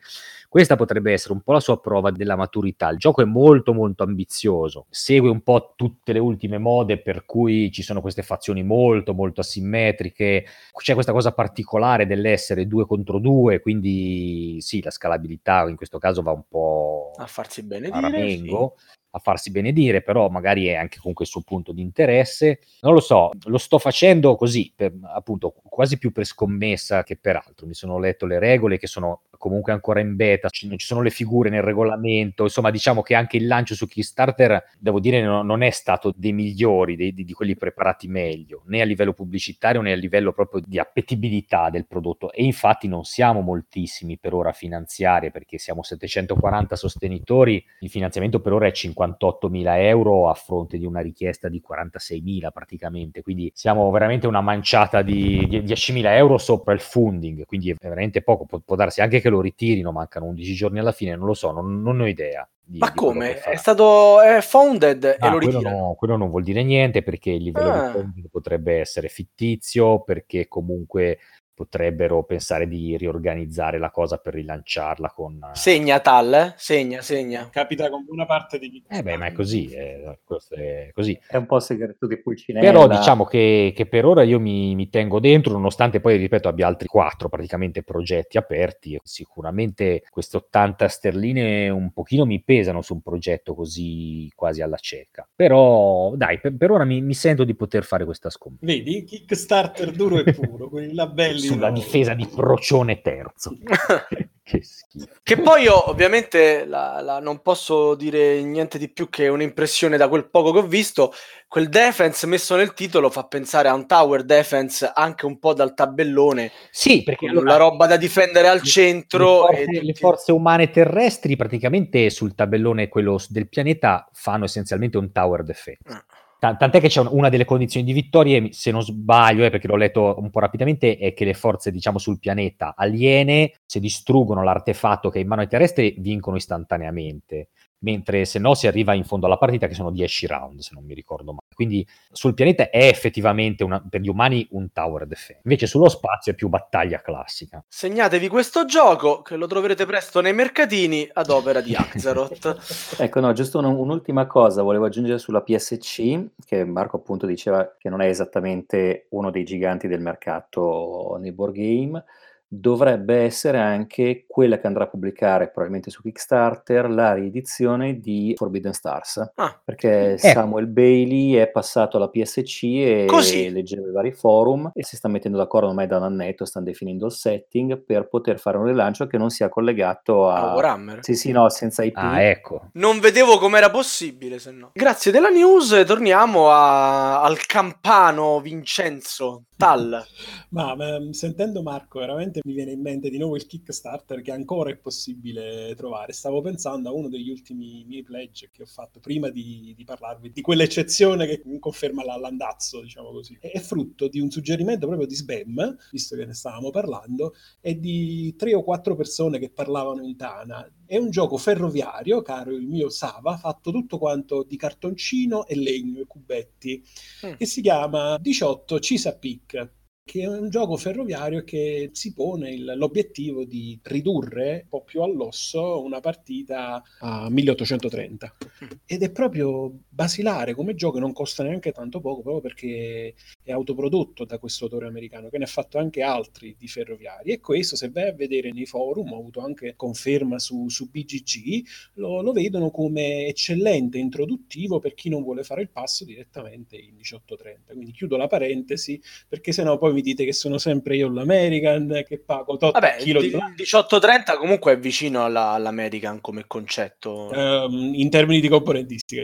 Questa potrebbe essere un po' la sua prova della maturità. Il gioco è molto, molto ambizioso, segue un po' tutte le ultime mode, per cui ci sono queste fazioni molto, molto asimmetriche. C'è questa cosa particolare dell'essere due contro due, quindi sì, la scalabilità in questo caso va un po' a farsi bene a ramengo. Sì a farsi benedire, però magari è anche comunque il suo punto di interesse. Non lo so, lo sto facendo così, per, appunto, quasi più per scommessa che per altro. Mi sono letto le regole che sono comunque ancora in beta, ci, non ci sono le figure nel regolamento, insomma diciamo che anche il lancio su Kickstarter, devo dire, no, non è stato dei migliori, dei, di, di, quelli preparati meglio, né a livello pubblicitario né a livello proprio di appetibilità del prodotto e infatti non siamo moltissimi per ora a finanziare perché siamo 740 sostenitori, il finanziamento per ora è 50 58.000 euro a fronte di una richiesta di 46.000 praticamente, quindi siamo veramente una manciata di 10.000 euro sopra il funding, quindi è veramente poco, Pu- può, darsi anche che lo ritirino, mancano 11 giorni alla fine, non lo so, non, non ho idea. Di, Ma di come? È stato è founded ah, e lo ritira? Quello, no, quello, non vuol dire niente perché il livello ah. di founding potrebbe essere fittizio, perché comunque potrebbero pensare di riorganizzare la cosa per rilanciarla con... Segna Tal, eh? segna, segna. Capita con buona parte di... Eh beh, ma è così, è, è così. È un po' segreto di Pulcinella. Però diciamo che, che per ora io mi, mi, tengo dentro, nonostante poi, ripeto, abbia altri quattro praticamente progetti aperti. Sicuramente queste 80 sterline un pochino mi pesano su un progetto così quasi alla cieca. Però dai, per, per ora mi, mi, sento di poter fare questa scommessa. Vedi, Kickstarter duro e puro, con i labelli sulla difesa di Procione terzo. che schifo. Che poi io ovviamente la, la, non posso dire niente di più che un'impressione da quel poco che ho visto. Quel defense messo nel titolo fa pensare a un tower defense anche un po' dal tabellone. Sì, perché allora, la roba da difendere al le, centro. Le forze, e... le forze umane terrestri praticamente sul tabellone quello del pianeta fanno essenzialmente un tower defense. Ah Tant'è che c'è una delle condizioni di vittoria, se non sbaglio, eh, perché l'ho letto un po' rapidamente, è che le forze, diciamo, sul pianeta aliene, se distruggono l'artefatto che è in mano ai terrestri, vincono istantaneamente mentre se no si arriva in fondo alla partita che sono 10 round se non mi ricordo male. Quindi sul pianeta è effettivamente una, per gli umani un tower defense. Invece sullo spazio è più battaglia classica. Segnatevi questo gioco che lo troverete presto nei mercatini ad opera di Axaroth ecco no giusto un, un'ultima cosa volevo aggiungere sulla PSC che Marco appunto diceva che non è esattamente uno dei giganti del mercato nei board game dovrebbe essere anche quella che andrà a pubblicare probabilmente su Kickstarter la riedizione di Forbidden Stars ah, perché ecco. Samuel Bailey è passato alla PSC e Così. leggeva i vari forum e si sta mettendo d'accordo ormai da un annetto stanno definendo il setting per poter fare un rilancio che non sia collegato a, a Warhammer sì sì no senza IP ah ecco non vedevo com'era possibile se no grazie della news torniamo a, al campano Vincenzo Tal ma, ma sentendo Marco veramente mi viene in mente di nuovo il Kickstarter che ancora è possibile trovare. Stavo pensando a uno degli ultimi miei pledge che ho fatto prima di, di parlarvi di quell'eccezione che conferma l'andazzo, diciamo così. È frutto di un suggerimento proprio di Sbam, visto che ne stavamo parlando, e di tre o quattro persone che parlavano in Tana. È un gioco ferroviario, caro il mio Sava, fatto tutto quanto di cartoncino e legno e cubetti, mm. che si chiama 18 Cisa Peak che è un gioco ferroviario che si pone il, l'obiettivo di ridurre un po' più all'osso una partita a 1830 ed è proprio basilare come gioco non costa neanche tanto poco proprio perché è autoprodotto da questo autore americano che ne ha fatto anche altri di ferroviari. E questo se vai a vedere nei forum ho avuto anche conferma su, su BGG lo, lo vedono come eccellente introduttivo per chi non vuole fare il passo direttamente in 1830 quindi chiudo la parentesi perché sennò poi mi dite che sono sempre io l'American, che pago tot Vabbè, di, di... 1830 comunque è vicino alla, all'American come concetto. Um, in termini di componentistica.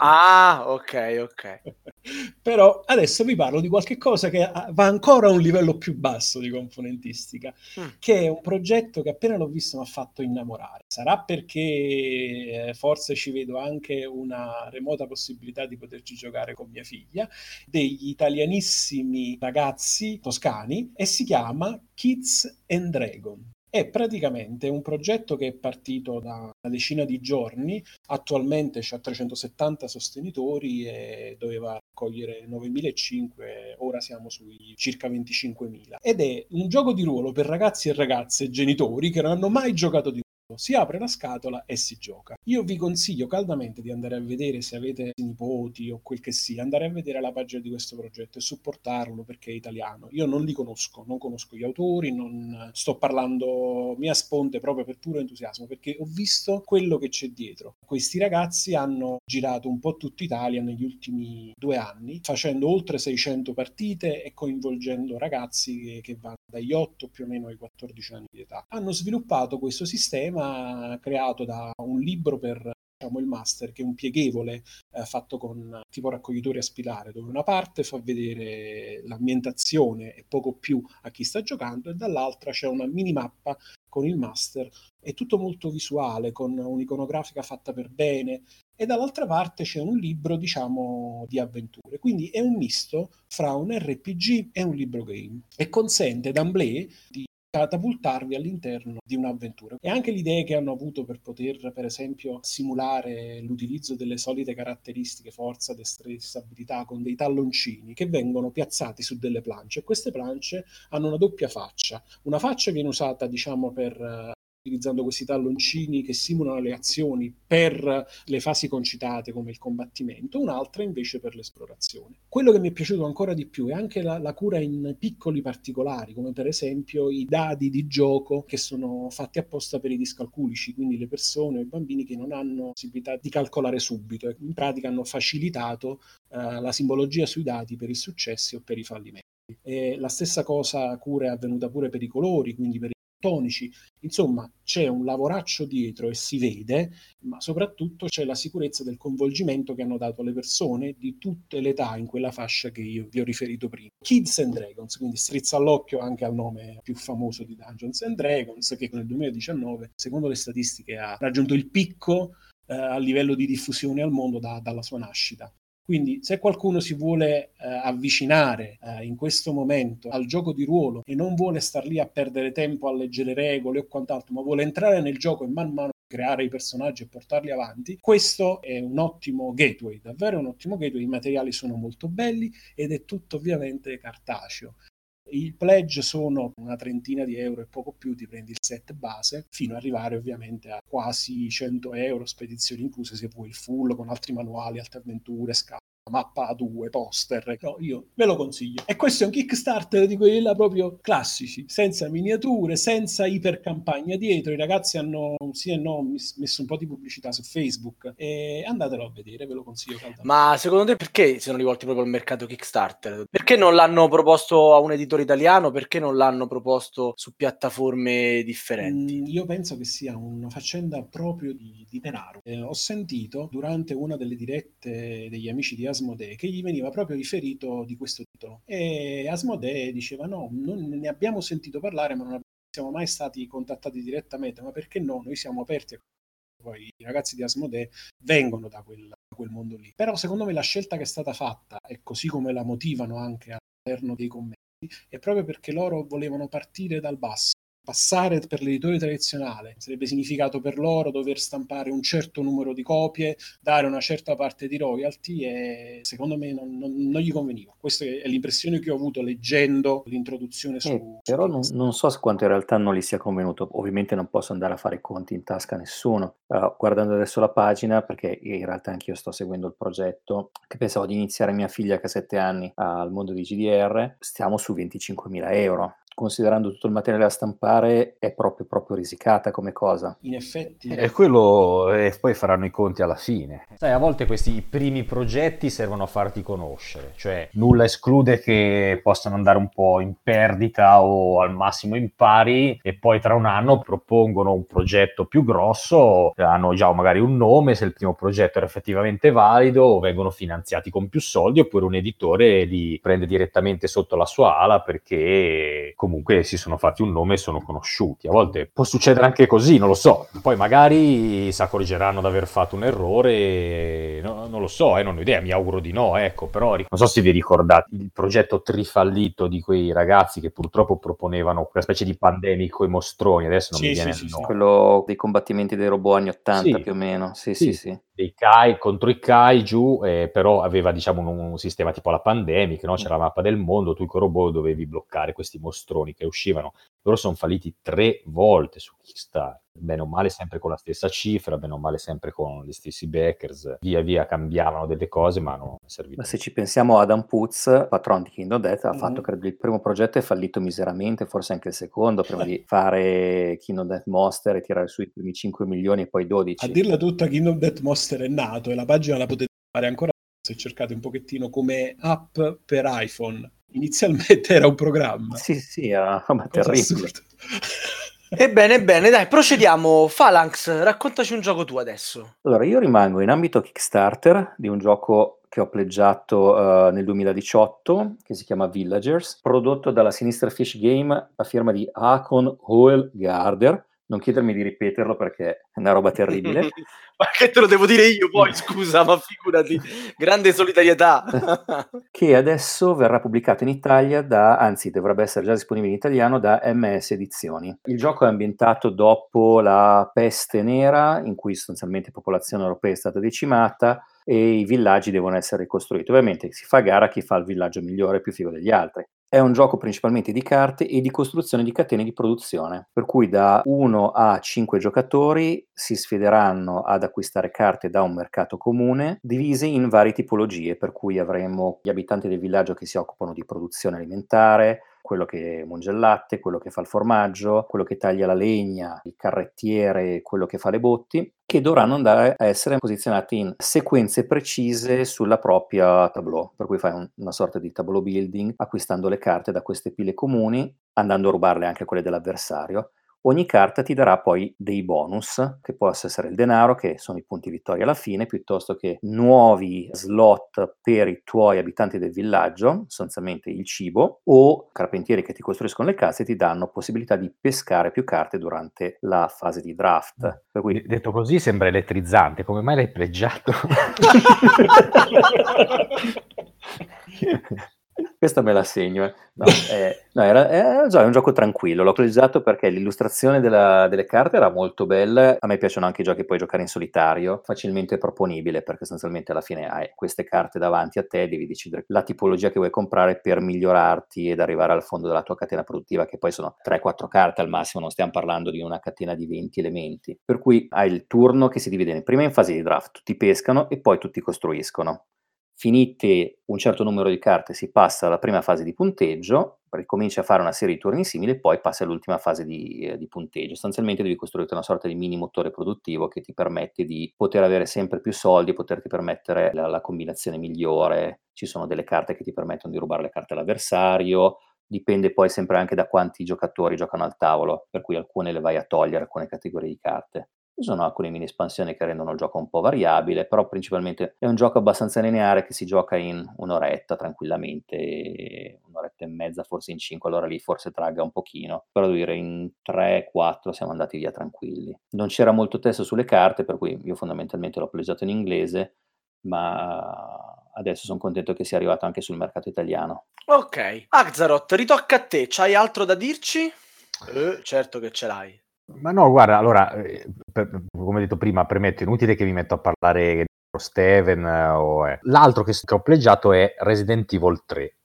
ah, ok, ok. Però adesso vi parlo di qualche cosa che va ancora a un livello più basso di componentistica, mm. che è un progetto che appena l'ho visto mi ha fatto innamorare. Sarà perché eh, forse ci vedo anche una remota possibilità di poterci giocare con mia figlia, degli italianissimi ragazzi toscani e si chiama Kids and Dragon. È praticamente un progetto che è partito da una decina di giorni, attualmente c'ha 370 sostenitori e doveva raccogliere 9.500, ora siamo sui circa 25.000. Ed è un gioco di ruolo per ragazzi e ragazze genitori che non hanno mai giocato di si apre la scatola e si gioca. Io vi consiglio caldamente di andare a vedere se avete nipoti o quel che sia, andare a vedere la pagina di questo progetto e supportarlo perché è italiano. Io non li conosco, non conosco gli autori, non sto parlando mia sponte proprio per puro entusiasmo perché ho visto quello che c'è dietro. Questi ragazzi hanno girato un po' tutta Italia negli ultimi due anni facendo oltre 600 partite e coinvolgendo ragazzi che, che vanno dagli 8 più o meno ai 14 anni di età. Hanno sviluppato questo sistema sistema creato da un libro per diciamo, il master, che è un pieghevole eh, fatto con tipo raccoglitore a spilare, dove una parte fa vedere l'ambientazione e poco più a chi sta giocando, e dall'altra c'è una minimappa con il master. È tutto molto visuale, con un'iconografica fatta per bene, e dall'altra parte c'è un libro, diciamo, di avventure. Quindi è un misto fra un RPG e un libro game e consente d'amblè di catapultarvi all'interno di un'avventura. E anche le idee che hanno avuto per poter, per esempio, simulare l'utilizzo delle solite caratteristiche forza, destrezza, abilità con dei talloncini che vengono piazzati su delle planche. Queste planche hanno una doppia faccia. Una faccia viene usata, diciamo, per utilizzando questi talloncini che simulano le azioni per le fasi concitate come il combattimento, un'altra invece per l'esplorazione. Quello che mi è piaciuto ancora di più è anche la, la, cura in piccoli particolari, come per esempio i dadi di gioco che sono fatti apposta per i discalculici, quindi le persone o i bambini che non hanno possibilità di calcolare subito e in pratica hanno facilitato uh, la simbologia sui dati per i successi o per i fallimenti. E la stessa cosa cura è avvenuta pure per i colori, quindi per tonici. Insomma, c'è un lavoraccio dietro e si vede, ma soprattutto c'è la sicurezza del coinvolgimento che hanno dato le persone di tutte le età in quella fascia che io vi ho riferito prima. Kids and Dragons, quindi strizza all'occhio anche al nome più famoso di Dungeons and Dragons, che nel 2019, secondo le statistiche, ha raggiunto il picco eh, a livello di diffusione al mondo da, dalla sua nascita. Quindi se qualcuno si vuole eh, avvicinare eh, in questo momento al gioco di ruolo e non vuole star lì a perdere tempo a leggere regole o quant'altro, ma vuole entrare nel gioco e man mano creare i personaggi e portarli avanti, questo è un ottimo gateway, davvero un ottimo gateway, i materiali sono molto belli ed è tutto ovviamente cartaceo. Il pledge sono una trentina di euro e poco più, ti prendi il set base, fino ad arrivare ovviamente a quasi 100 euro, spedizioni incluse se vuoi il full con altri manuali, altre avventure, scale mappa a due, poster, no, io ve lo consiglio. E questo è un Kickstarter di quelli là proprio classici, senza miniature, senza ipercampagna dietro. I ragazzi hanno sì e no messo un po' di pubblicità su Facebook e andatelo a vedere, ve lo consiglio caldamente. Ma secondo te perché si sono rivolti proprio al mercato Kickstarter? Perché non l'hanno proposto a un editore italiano? Perché non l'hanno proposto su piattaforme differenti? Mm, io penso che sia una faccenda proprio di, di denaro. Eh, ho sentito durante una delle dirette degli amici di Asmodee che gli veniva proprio riferito di questo titolo e Asmodee diceva no, non ne abbiamo sentito parlare ma non siamo mai stati contattati direttamente, ma perché no? Noi siamo aperti poi i ragazzi di Asmodee vengono da quel, da quel, mondo lì. Però secondo me la scelta che è stata fatta, e così come la motivano anche all'interno dei commenti, è proprio perché loro volevano partire dal basso passare per l'editore tradizionale sarebbe significato per loro dover stampare un certo numero di copie, dare una certa parte di royalty e secondo me non, non, non gli conveniva. Questa è l'impressione che ho avuto leggendo l'introduzione su... Eh, però non, non, so quanto in realtà non gli sia convenuto. Ovviamente non posso andare a fare conti in tasca a nessuno. Uh, guardando adesso la pagina, perché in realtà anch'io sto seguendo il progetto, che pensavo di iniziare mia figlia che ha 7 anni al mondo di GDR, stiamo su 25.000 euro considerando tutto il materiale da stampare, è proprio, proprio risicata come cosa. In effetti. E quello, e poi faranno i conti alla fine. Sai, a volte questi primi progetti servono a farti conoscere, cioè nulla esclude che possano andare un po' in perdita o al massimo in pari e poi tra un anno propongono un progetto più grosso, hanno già magari un nome, se il primo progetto era effettivamente valido, o vengono finanziati con più soldi, oppure un editore li prende direttamente sotto la sua ala perché comunque si sono fatti un nome e sono conosciuti. A volte può succedere anche così, non lo so. Poi magari si accorgeranno di aver fatto un errore, no, non lo so, eh, non ho idea, mi auguro di no, ecco, però non so se vi ricordate il progetto trifallito di quei ragazzi che purtroppo proponevano quella specie di pandemico e mostroni, adesso non sì, mi viene sì, il sì, nome. Quello dei combattimenti dei robot anni 80 Sì. più o meno, sì Sì. sì sì. dei Kai contro i Kaiju, eh, però aveva diciamo un, un sistema tipo la pandemic, no? c'era la mappa del mondo, tu con i robot dovevi bloccare questi mostroni che uscivano. Loro sono falliti tre volte su Kickstarter, bene o male sempre con la stessa cifra, bene o male sempre con gli stessi backers, via via cambiavano delle cose ma non è servito. Ma se ci pensiamo a Adam Putz, patron di Kingdom Death, ha Mhm. fatto credo il primo progetto è fallito miseramente, forse anche il secondo, prima di fare Kingdom Death Monster e tirare su i primi 5 milioni e poi 12. A dirla tutta, Kingdom Death Monster è nato e la pagina la potete fare ancora se cercate un pochettino come app per iPhone. Inizialmente era un programma. Sì, sì, roba Cosa terribile. Ebbene, bene, dai, procediamo. Phalanx, raccontaci un gioco tu adesso. Allora, io rimango in ambito Kickstarter di un gioco che ho pleggiato eh, nel 2018, che si chiama Villagers, prodotto dalla Sinister Fish Game a firma di Hakon Hoelgarder. Non chiedermi di ripeterlo perché è una roba terribile. ma che te lo devo dire io poi, scusa, ma figurati. Grande solidarietà. che adesso verrà pubblicato in Italia da, anzi dovrebbe essere già disponibile in italiano da MS Edizioni. Il gioco è ambientato dopo la peste nera, in cui sostanzialmente la popolazione europea è stata decimata e i villaggi devono essere ricostruiti. Ovviamente si fa a gara chi fa il villaggio migliore e più figo degli altri. È un gioco principalmente di carte e di costruzione di catene di produzione, per cui da 1 a 5 giocatori si sfideranno ad acquistare carte da un mercato comune divise in varie tipologie, per cui avremo gli abitanti del villaggio che si occupano di produzione alimentare, quello che munge il latte, quello che fa il formaggio, quello che taglia la legna, il carrettiere, quello che fa le botti, che dovranno andare a essere posizionati in sequenze precise sulla propria tableau, per cui fai un- una sorta di tableau building acquistando le carte da queste pile comuni, andando a rubarle anche quelle dell'avversario. Ogni carta ti darà poi dei bonus, che possa essere il denaro, che sono i punti vittoria alla fine, piuttosto che nuovi slot per i tuoi abitanti del villaggio, sostanzialmente il cibo, o carpentieri che ti costruiscono le case e ti danno possibilità di pescare più carte durante la fase di draft. Per cui Detto così sembra elettrizzante, come mai l'hai pleggiato? Questa me la segno. eh. No, eh, no, era, era un gioco tranquillo. L'ho plagiato perché l'illustrazione della- delle carte era molto bella. A me piacciono anche i giochi che puoi giocare in solitario, facilmente proponibile perché sostanzialmente alla fine hai queste carte davanti a te, devi decidere la tipologia che vuoi comprare per migliorarti ed arrivare al fondo della tua catena produttiva, che poi sono 3-4 carte al massimo, non stiamo parlando di una catena di 20 elementi. Per cui hai il turno che si divide in prima in fase di draft, tutti pescano e poi tutti costruiscono. Finite un certo numero di carte si passa alla prima fase di punteggio, ricominci a fare una serie di turni simili e poi passi all'ultima fase di, eh, di punteggio. Sostanzialmente devi costruire una sorta di mini motore produttivo che ti permette di poter avere sempre più soldi, poterti permettere la, la combinazione migliore. Ci sono delle carte che ti permettono di rubare le carte all'avversario, dipende poi sempre anche da quanti giocatori giocano al tavolo, per cui alcune le vai a togliere, alcune categorie di carte. Ci sono alcune mini espansioni che rendono il gioco un po' variabile, però principalmente è un gioco abbastanza lineare che si gioca in un'oretta tranquillamente, un'oretta e mezza, forse in cinque, allora lì forse tragga un pochino, però devo dire in 3-4 siamo andati via tranquilli. Non c'era molto testo sulle carte, per cui io fondamentalmente l'ho plagiato in inglese, ma adesso sono contento che sia arrivato anche sul mercato italiano. ok, Axaroth, ritocca a te. C'hai altro da dirci? Eh, certo che ce l'hai. Ma no, guarda, allora, eh, per- come ho detto prima, premetto, inutile che mi metto a parlare di Steven eh, o... eh. L'altro che, che ho pleggiato è Resident Evil 3.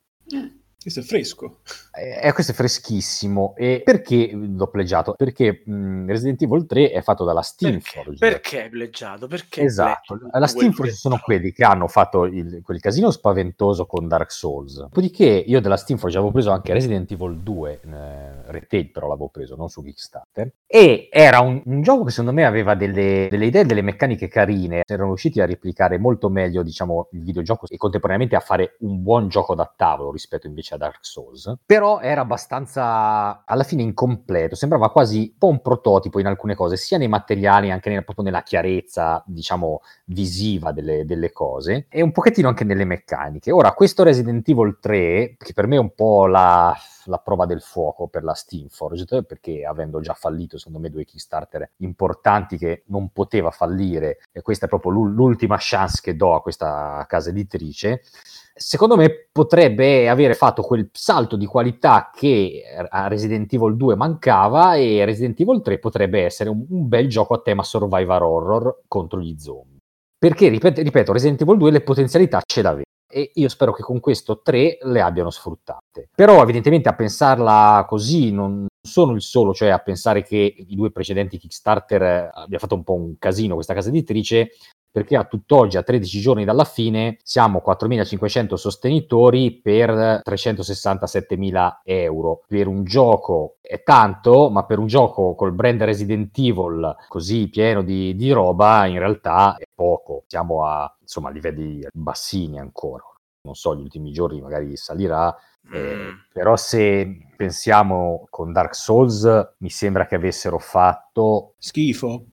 Questo è fresco. Eh, questo è freschissimo. E perché l'ho pleggiato? Perché mh, Resident Evil 3 è fatto dalla Perché? Steamforge. Perché hai pleggiato? Perché Esatto, pleggi la quel Steamforge sono quelli che hanno fatto il- quel casino spaventoso con Dark Souls. Dopodiché io della Steamforge avevo preso anche Resident Evil 2, eh, retail però l'avevo preso, non su Kickstarter, e era un, un gioco che secondo me aveva delle, delle idee, delle meccaniche carine, erano riusciti a replicare molto meglio diciamo il videogioco e contemporaneamente a fare un buon gioco da tavolo rispetto invece a Dark Souls, però era abbastanza alla fine incompleto, sembrava quasi un po' un prototipo in alcune cose, sia nei materiali, anche nel- proprio nella chiarezza, diciamo, visiva delle, delle cose, e un pochettino anche nelle meccaniche. Ora, questo Resident Evil 3, che per me è un po' la, la prova del fuoco per la Steamforged, perché avendo già fallito, secondo me, due Kickstarter importanti che non poteva fallire, e questa è proprio l'ul- l'ultima chance che do a questa casa editrice, secondo me potrebbe avere fatto quel salto di qualità che a Resident Evil 2 mancava e Resident Evil 3 potrebbe essere un, un bel gioco a tema survivor horror contro gli zombie. Perché, ripeto, ripeto, Resident Evil 2 le potenzialità ce l'aveva e io spero che con questo 3 le abbiano sfruttate. Però evidentemente a pensarla così non sono il solo, cioè a pensare che i due precedenti Kickstarter eh, abbia fatto un po' un casino questa casa editrice, perché a tutt'oggi, a 13 giorni dalla fine, siamo 4.500 sostenitori per 367.000 euro. Per un gioco è tanto, ma per un gioco col brand Resident Evil così pieno di, di roba, in realtà è poco. Siamo a, insomma, a livelli bassini ancora. Non so, gli ultimi giorni magari salirà, eh, Mm. però se pensiamo con Dark Souls, mi sembra che avessero fatto Schifo.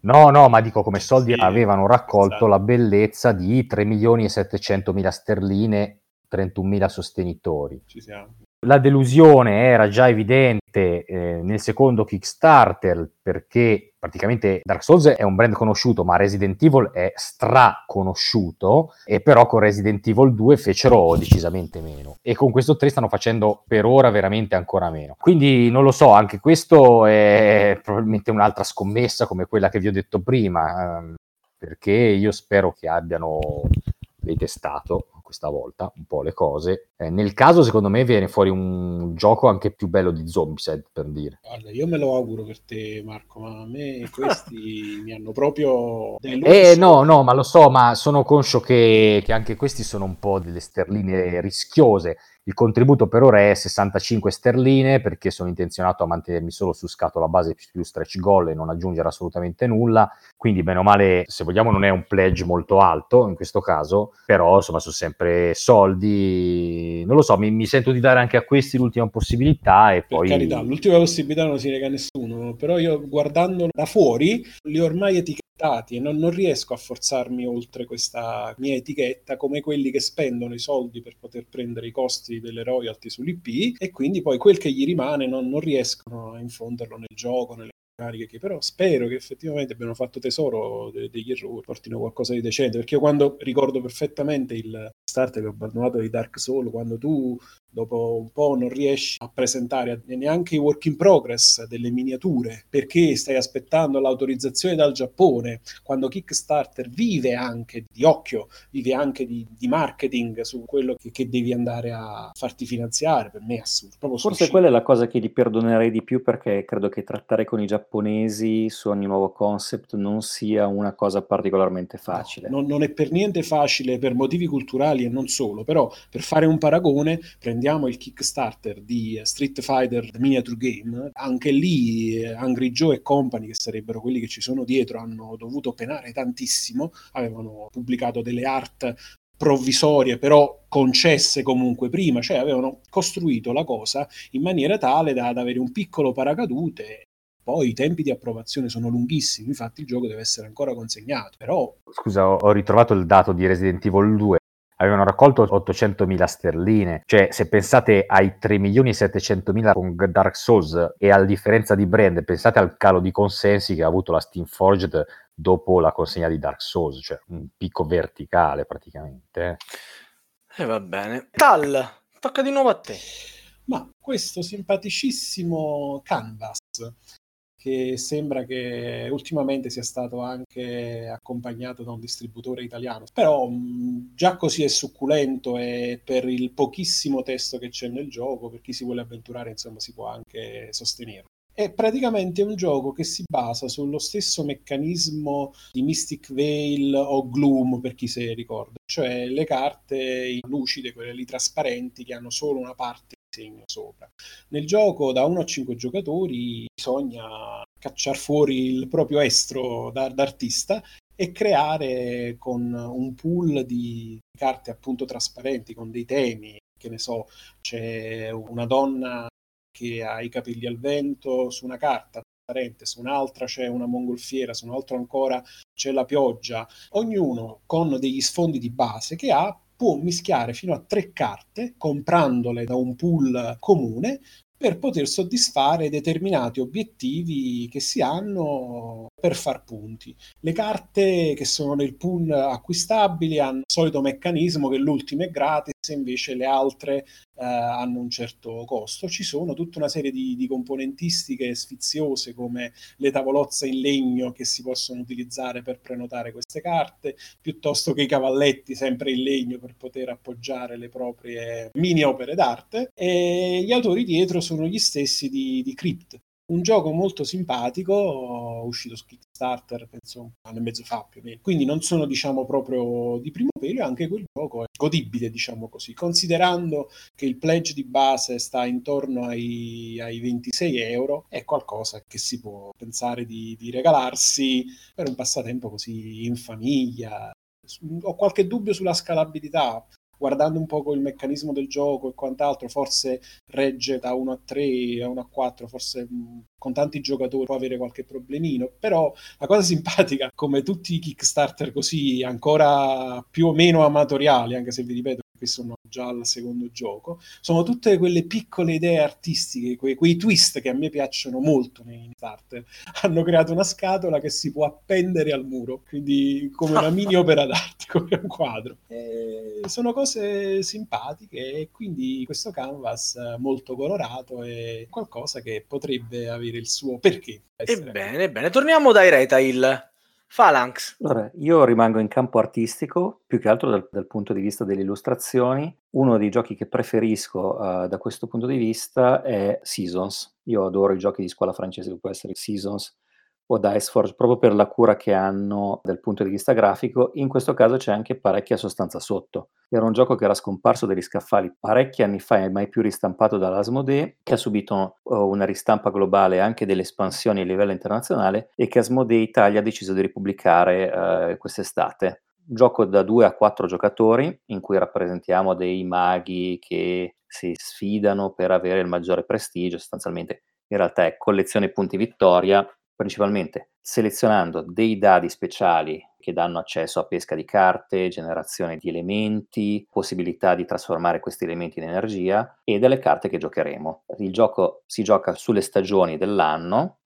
No, no, ma dico come soldi Sì, avevano raccolto esatto. la bellezza di 3 milioni e 700 mila sterline, 31 mila sostenitori. Ci siamo. La delusione era già evidente eh, nel secondo Kickstarter perché praticamente Dark Souls è un brand conosciuto, ma Resident Evil è straconosciuto e però con Resident Evil 2 fecero decisamente meno e con questo 3 stanno facendo per ora veramente ancora meno. Quindi non lo so, anche questo è probabilmente un'altra scommessa come quella che vi ho detto prima, ehm, perché io spero che abbiano detestato questa volta un po' le cose. Eh, nel caso, secondo me, viene fuori un gioco anche più bello di Zombicide, per dire. Guarda, io me lo auguro per te, Marco, ma a me questi mi hanno proprio deluso. Eh no, no, ma lo so, ma sono conscio che, che anche questi sono un po' delle sterline rischiose. Il contributo per ora è 65 sterline perché sono intenzionato a mantenermi solo su scatola base più stretch goal e non aggiungere assolutamente nulla. Quindi, bene o male, se vogliamo, non è un pledge molto alto in questo caso, però insomma sono sempre soldi. Non lo so, mi, mi sento di dare anche a questi l'ultima possibilità e Per poi. carità, l'ultima possibilità non si nega a nessuno, però io guardandolo da fuori li ho ormai etichettati e non, non riesco a forzarmi oltre questa mia etichetta come quelli che spendono i soldi per poter prendere i costi delle royalty sull'IP e quindi poi quel che gli rimane non, non riescono a infonderlo nel gioco, nelle cariche che però spero che effettivamente abbiano fatto tesoro de- degli errori, portino qualcosa di decente, perché io quando ricordo perfettamente il start che ho abbandonato di Dark Soul, quando tu dopo un po' non riesci a presentare neanche i work in progress delle miniature perché stai aspettando l'autorizzazione dal Giappone quando Kickstarter vive anche di occhio vive anche di, di marketing su quello che, che devi andare a farti finanziare per me è assurdo Forse quella è la cosa che gli perdonerei di più perché credo che trattare con i giapponesi su ogni nuovo concept non sia una cosa particolarmente facile. Non, non è per niente facile per motivi culturali e non solo, però per fare un paragone prendiamo il Kickstarter di Street Fighter The Miniature Game, anche lì eh, Angry Joe e Company, che sarebbero quelli che ci sono dietro, hanno dovuto penare tantissimo, avevano pubblicato delle art provvisorie però concesse comunque prima, cioè avevano costruito la cosa in maniera tale da, da avere un piccolo paracadute poi i tempi di approvazione sono lunghissimi, infatti il gioco deve essere ancora consegnato, però Scusa, ho, ho ritrovato il dato di Resident Evil 2. Avevano raccolto 800.000 sterline, cioè se pensate ai 3 milioni e 700.000 con Dark Souls e alla differenza di brand, pensate al calo di consensi che ha avuto la Steamforged dopo la consegna di Dark Souls, cioè un picco verticale praticamente. eh. E va bene. Tal, tocca di nuovo a te. ma questo simpaticissimo canvas che sembra che ultimamente sia stato anche accompagnato da un distributore italiano. Però mh, già così è succulento e per il pochissimo testo che c'è nel gioco, per chi si vuole avventurare, insomma, si può anche sostenere. È praticamente un gioco che si basa sullo stesso meccanismo di Mystic Veil o Gloom, per chi se ricorda, cioè le carte lucide, quelle lì trasparenti che hanno solo una parte segno sopra. Nel gioco da 1 a 5 giocatori bisogna cacciare fuori il proprio estro da, d'artista e creare con un pool di carte appunto trasparenti con dei temi, che ne so, c'è una donna che ha i capelli al vento su una carta trasparente, su un'altra c'è una mongolfiera, su un altro ancora c'è la pioggia, ognuno con degli sfondi di base che ha può mischiare fino a tre carte, comprandole da un pool comune, per poter soddisfare determinati obiettivi che si hanno per far punti. Le carte che sono nel pool acquistabili hanno il solito meccanismo che l'ultima è gratis, invece le altre eh, hanno un certo costo. Ci sono tutta una serie di, di, componentistiche sfiziose come le tavolozze in legno che si possono utilizzare per prenotare queste carte, piuttosto che i cavalletti sempre in legno per poter appoggiare le proprie mini opere d'arte. E gli autori dietro sono gli stessi di, di Crypt, un gioco molto simpatico, uscito su Kickstarter, penso un anno e mezzo fa più o meno. Quindi non sono, diciamo, proprio di primo pelo anche quel gioco è godibile, diciamo così, considerando che il pledge di base sta intorno ai, ai 26 euro, è qualcosa che si può pensare di, di regalarsi per un passatempo così in famiglia. Ho qualche dubbio sulla scalabilità, guardando un po' il meccanismo del gioco e quant'altro, forse regge da 1 a 3 a 1 a 4, forse mh, con tanti giocatori può avere qualche problemino, però la cosa simpatica, come tutti i Kickstarter così ancora più o meno amatoriali, anche se vi ripeto che sono già al secondo gioco, sono tutte quelle piccole idee artistiche, quei, quei twist che a me piacciono molto nei starter. Hanno creato una scatola che si può appendere al muro, quindi come una mini opera d'arte, come un quadro. E sono cose simpatiche e quindi questo canvas molto colorato è qualcosa che potrebbe avere il suo perché. Ebbene, bene, torniamo dai retail. Phalanx. Allora, io rimango in campo artistico, più che altro dal, dal punto di vista delle illustrazioni. Uno dei giochi che preferisco uh, da questo punto di vista è Seasons. Io adoro i giochi di scuola francese, che può essere Seasons, o Diceforge proprio per la cura che hanno dal punto di vista grafico. In questo caso c'è anche parecchia sostanza sotto. Era un gioco che era scomparso dagli scaffali parecchi anni fa e mai più ristampato dall'Asmodee, che ha subito uh, una ristampa globale anche delle espansioni a livello internazionale e che Asmodee Italia ha deciso di ripubblicare uh, quest'estate. Un gioco da 2 a 4 giocatori in cui rappresentiamo dei maghi che si sfidano per avere il maggiore prestigio, sostanzialmente in realtà è collezione punti vittoria principalmente selezionando dei dadi speciali che danno accesso a pesca di carte, generazione di elementi, possibilità di trasformare questi elementi in energia e delle carte che giocheremo. Il gioco si gioca sulle stagioni dell'anno,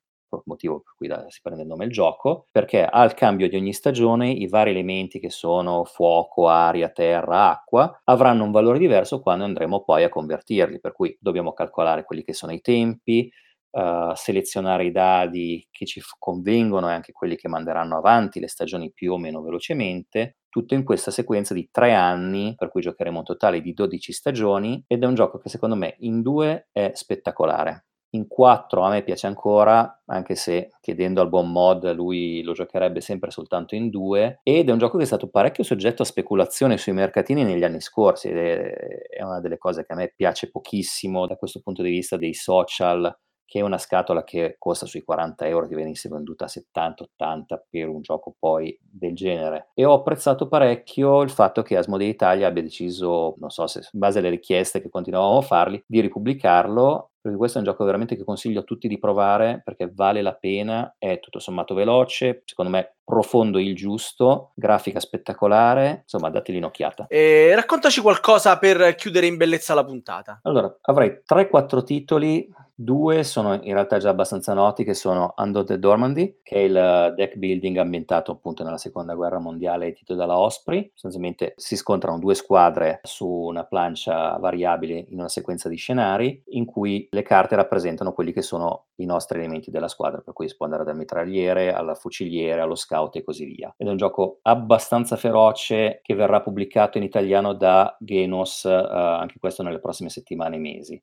motivo per cui si prende il nome il gioco, perché al cambio di ogni stagione i vari elementi che sono fuoco, aria, terra, acqua avranno un valore diverso quando andremo poi a convertirli, per cui dobbiamo calcolare quelli che sono i tempi, uh, selezionare i dadi che ci convengono e anche quelli che manderanno avanti le stagioni più o meno velocemente, tutto in questa sequenza di tre anni, per cui giocheremo un totale di 12 stagioni, ed è un gioco che secondo me in due è spettacolare. In 4 a me piace ancora, anche se chiedendo al buon mod lui lo giocherebbe sempre soltanto in 2, ed è un gioco che è stato parecchio soggetto a speculazione sui mercatini negli anni scorsi, ed è una delle cose che a me piace pochissimo da questo punto di vista dei social che è una scatola che costa sui 40 euro, che venisse venduta a 70-80 per un gioco poi del genere. E ho apprezzato parecchio il fatto che Asmodee Italia abbia deciso, non so se in base alle richieste che continuavamo a fargli, di ripubblicarlo perché questo è un gioco veramente che consiglio a tutti di provare perché vale la pena, è tutto sommato veloce, secondo me profondo il giusto, grafica spettacolare, insomma dategli un'occhiata. E raccontaci qualcosa per chiudere in bellezza la puntata. Allora, avrei 3-4 titoli Due sono in realtà già abbastanza noti, che sono Undaunted Normandy, che è il deck building ambientato appunto nella seconda guerra mondiale edito dalla Osprey. Sostanzialmente si scontrano due squadre su una plancia variabile in una sequenza di scenari in cui le carte rappresentano quelli che sono i nostri elementi della squadra, per cui si può andare dal mitragliere alla fuciliere, allo scout e così via. Ed è un gioco abbastanza feroce che verrà pubblicato in italiano da Genos, eh, anche questo nelle prossime settimane e mesi.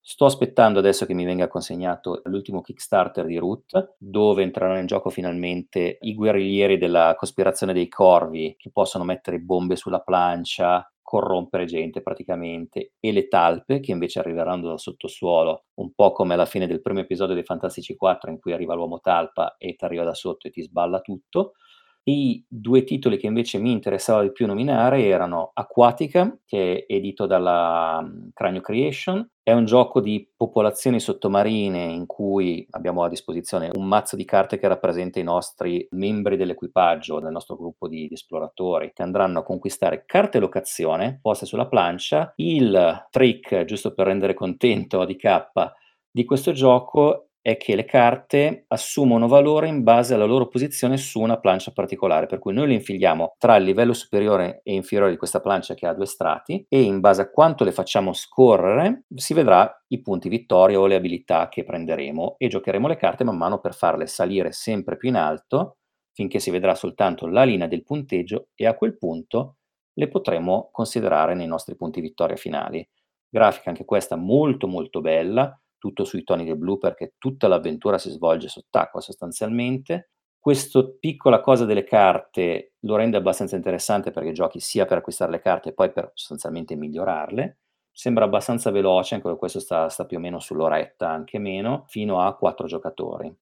Sto aspettando adesso che mi venga consegnato l'ultimo Kickstarter di Root, dove entreranno in gioco finalmente i guerriglieri della cospirazione dei corvi che possono mettere bombe sulla plancia, corrompere gente praticamente, e le talpe che invece arriveranno dal sottosuolo, un po' come alla fine del primo episodio dei Fantastici 4 in cui arriva l'uomo talpa e ti arriva da sotto e ti sballa tutto. I due titoli che invece mi interessava di più nominare erano Aquatica, che è edito dalla um, Cranio Creation, è un gioco di popolazioni sottomarine in cui abbiamo a disposizione un mazzo di carte che rappresenta i nostri membri dell'equipaggio del nostro gruppo di, di esploratori che andranno a conquistare carte locazione poste sulla plancia. Il trick, giusto per rendere contento di K, di questo gioco è che le carte assumono valore in base alla loro posizione su una plancia particolare, per cui noi le infiliamo tra il livello superiore e inferiore di questa plancia che ha due strati e in base a quanto le facciamo scorrere si vedrà i punti vittoria o le abilità che prenderemo e giocheremo le carte man mano per farle salire sempre più in alto finché si vedrà soltanto la linea del punteggio e a quel punto le potremo considerare nei nostri punti vittoria finali. Grafica anche questa molto molto bella, tutto sui toni del blu perché tutta l'avventura si svolge sott'acqua sostanzialmente. Questa piccola cosa delle carte lo rende abbastanza interessante perché giochi sia per acquistare le carte e poi per sostanzialmente migliorarle. Sembra abbastanza veloce, anche questo sta, sta più o meno sull'oretta, anche meno, fino a quattro giocatori.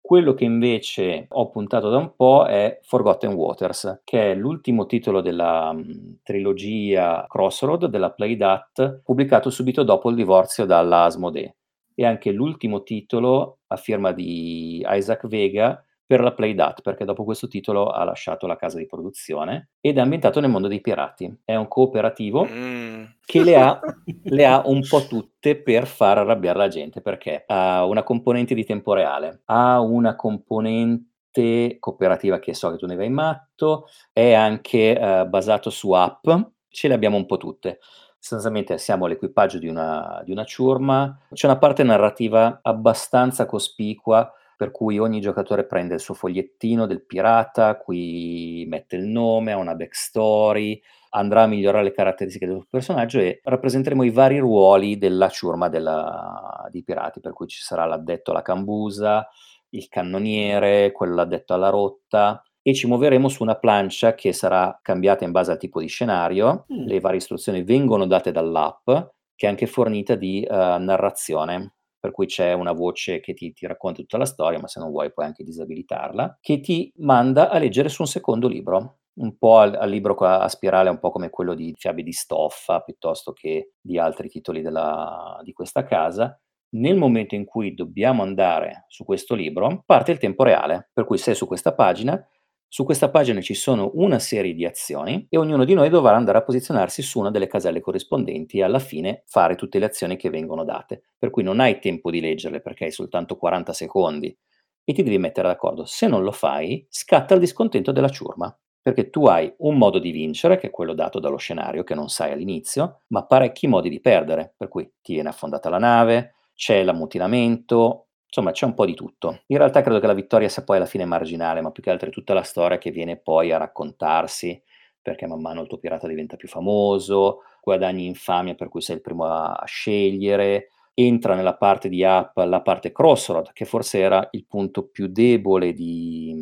Quello che invece ho puntato da un po' è Forgotten Waters, che è l'ultimo titolo della um, trilogia Crossroad della Playdat, pubblicato subito dopo il divorzio dalla Asmodee e anche l'ultimo titolo a firma di Isaac Vega per la Playdat, perché dopo questo titolo ha lasciato la casa di produzione ed è ambientato nel mondo dei pirati. È un cooperativo mm. che le ha, le ha, un po' tutte per far arrabbiare la gente, perché ha una componente di tempo reale, ha una componente cooperativa che so che tu ne vai matto, è anche uh, basato su app, ce le abbiamo un po' tutte sostanzialmente siamo l'equipaggio di una, di una ciurma, c'è una parte narrativa abbastanza cospicua per cui ogni giocatore prende il suo fogliettino del pirata, qui mette il nome, ha una backstory, andrà a migliorare le caratteristiche del suo personaggio e rappresenteremo i vari ruoli della ciurma della, di pirati, per cui ci sarà l'addetto alla cambusa, il cannoniere, quello addetto alla rotta, e ci muoveremo su una plancia che sarà cambiata in base al tipo di scenario. Mm. Le varie istruzioni vengono date dall'app, che è anche fornita di uh, narrazione, per cui c'è una voce che ti, ti, racconta tutta la storia, ma se non vuoi puoi anche disabilitarla, che ti manda a leggere su un secondo libro. Un po' al, al libro a spirale, un po' come quello di Fiabe di Stoffa, piuttosto che di altri titoli della, di questa casa, nel momento in cui dobbiamo andare su questo libro, parte il tempo reale, per cui sei su questa pagina su questa pagina ci sono una serie di azioni e ognuno di noi dovrà andare a posizionarsi su una delle caselle corrispondenti e alla fine fare tutte le azioni che vengono date. Per cui non hai tempo di leggerle perché hai soltanto 40 secondi e ti devi mettere d'accordo. Se non lo fai, scatta il discontento della ciurma perché tu hai un modo di vincere, che è quello dato dallo scenario, che non sai all'inizio, ma parecchi modi di perdere, per cui ti viene affondata la nave, c'è l'ammutinamento, Insomma, c'è un po' di tutto. In realtà credo che la vittoria sia poi alla fine marginale, ma più che altro è tutta la storia che viene poi a raccontarsi, perché man mano il tuo pirata diventa più famoso, guadagni infamia per cui sei il primo a, a scegliere, entra nella parte di app la parte Crossroad, che forse era il punto più debole di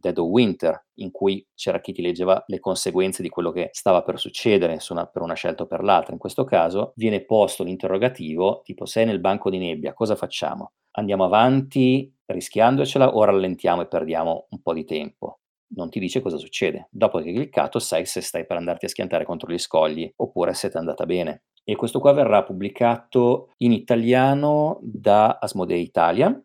Dead of Winter, in cui c'era chi ti leggeva le conseguenze di quello che stava per succedere una, per una scelta o per l'altra. In questo caso viene posto l'interrogativo, tipo sei nel banco di nebbia, cosa facciamo? Andiamo avanti rischiandocela o rallentiamo e perdiamo un po' di tempo? non ti dice cosa succede. Dopo che hai cliccato sai se stai per andarti a schiantare contro gli scogli oppure se ti è andata bene e questo qua verrà pubblicato in italiano da Asmodee Italia.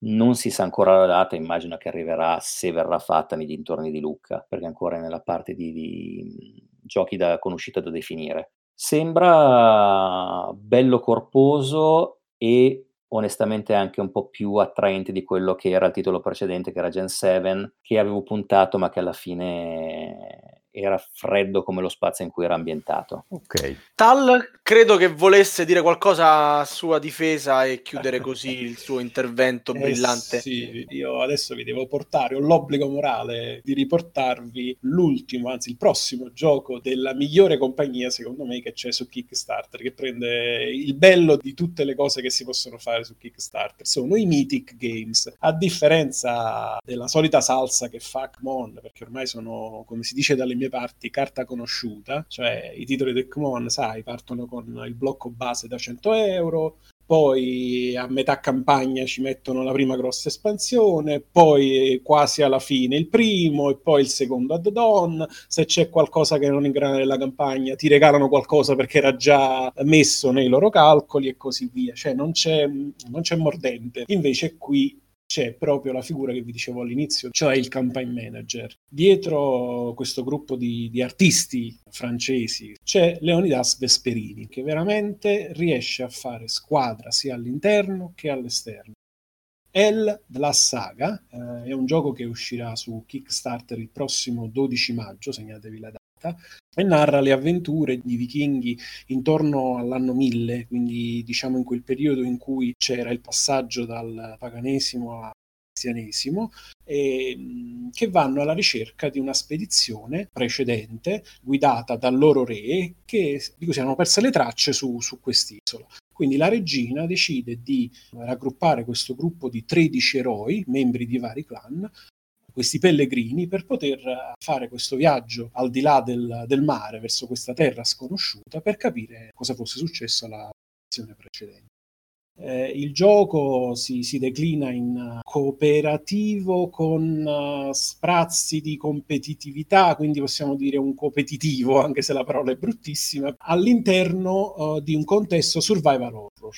Non si sa ancora la data, immagino che arriverà se verrà fatta nei dintorni di Lucca, perché ancora è nella parte di, di giochi da conosciuta da definire. Sembra bello corposo e onestamente anche un po' più attraente di quello che era il titolo precedente, che era Gen 7, che avevo puntato, ma che alla fine era freddo come lo spazio in cui era ambientato. Ok. Tal credo che volesse dire qualcosa a sua difesa e chiudere così il suo intervento Eh brillante. sì, io adesso vi devo portare, ho l'obbligo morale di riportarvi l'ultimo, anzi il prossimo gioco della migliore compagnia, secondo me, che c'è su Kickstarter, che prende il bello di tutte le cose che si possono fare su Kickstarter. Sono i Mythic Games, a differenza della solita salsa che fa Kmon, perché ormai sono, come si dice dalle mie parti, carta conosciuta, cioè i titoli del Kmon, sai, partono con il blocco base da 100 euro, poi a metà campagna ci mettono la prima grossa espansione, poi quasi alla fine il primo e poi il secondo add-on. Se c'è qualcosa che non ingrana nella campagna, ti regalano qualcosa perché era già messo nei loro calcoli e così via. Cioè non c'è, non c'è mordente. Invece qui c'è proprio la figura che vi dicevo all'inizio, cioè il campaign manager. Dietro questo gruppo di, di artisti francesi c'è Leonidas Vesperini, che veramente riesce a fare squadra sia all'interno che all'esterno. El la Saga eh, è un gioco che uscirà su Kickstarter il prossimo 12 maggio, segnatevi la data, e narra le avventure di vichinghi intorno all'anno 1000, quindi diciamo in quel periodo in cui c'era il passaggio dal paganesimo al cristianesimo, e, che vanno alla ricerca di una spedizione precedente guidata dal loro re che di cui si erano perse le tracce su, su quest'isola. Quindi la regina decide di raggruppare questo gruppo di 13 eroi, membri di vari clan, questi pellegrini, per poter eh, fare questo viaggio al di là del, del mare verso questa terra sconosciuta per capire cosa fosse successo alla missione precedente. Eh, il gioco si, si declina in uh, cooperativo con uh, sprazzi di competitività, quindi possiamo dire un competitivo, anche se la parola è bruttissima, all'interno uh, di un contesto survival horror.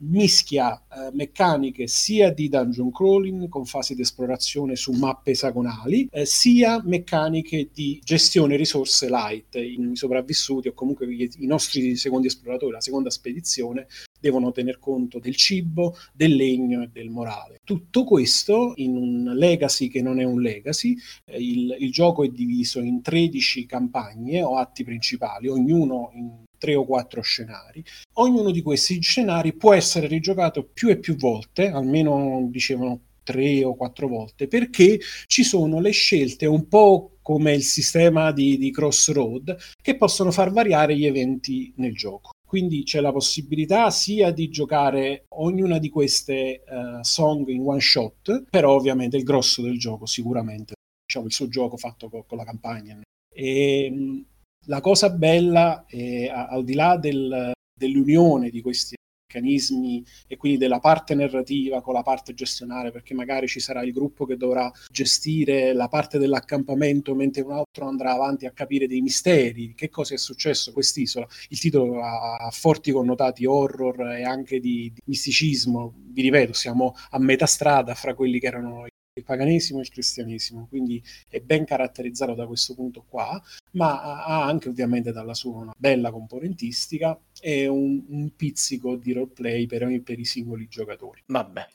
Mischia eh, meccaniche sia di dungeon crawling con fasi di esplorazione su mappe esagonali, eh, sia meccaniche di gestione risorse light. I sopravvissuti o comunque i, i nostri secondi esploratori, la seconda spedizione, devono tener conto del cibo, del legno e del morale. Tutto questo in un legacy che non è un legacy, eh, il, il, gioco è diviso in 13 campagne o atti principali, ognuno in tre o quattro scenari. Ognuno di questi scenari può essere rigiocato più e più volte, almeno dicevano tre o quattro volte, perché ci sono le scelte un po' come il sistema di, di Crossroad che possono far variare gli eventi nel gioco. Quindi c'è la possibilità sia di giocare ognuna di queste uh, song in one shot, però ovviamente il grosso del gioco sicuramente, diciamo il suo gioco fatto con, con la campagna. E, mh, la cosa bella è, al di là del, dell'unione di questi meccanismi e quindi della parte narrativa con la parte gestionale, perché magari ci sarà il gruppo che dovrà gestire la parte dell'accampamento mentre un altro andrà avanti a capire dei misteri, che cosa è successo a quest'isola. Il titolo ha forti connotati horror e anche di, di misticismo, vi ripeto, siamo a metà strada fra quelli che erano il paganesimo e il cristianesimo, quindi è ben caratterizzato da questo punto qua, ma ha anche ovviamente dalla sua una bella componentistica e un, un pizzico di roleplay per, per i singoli giocatori. Vabbè.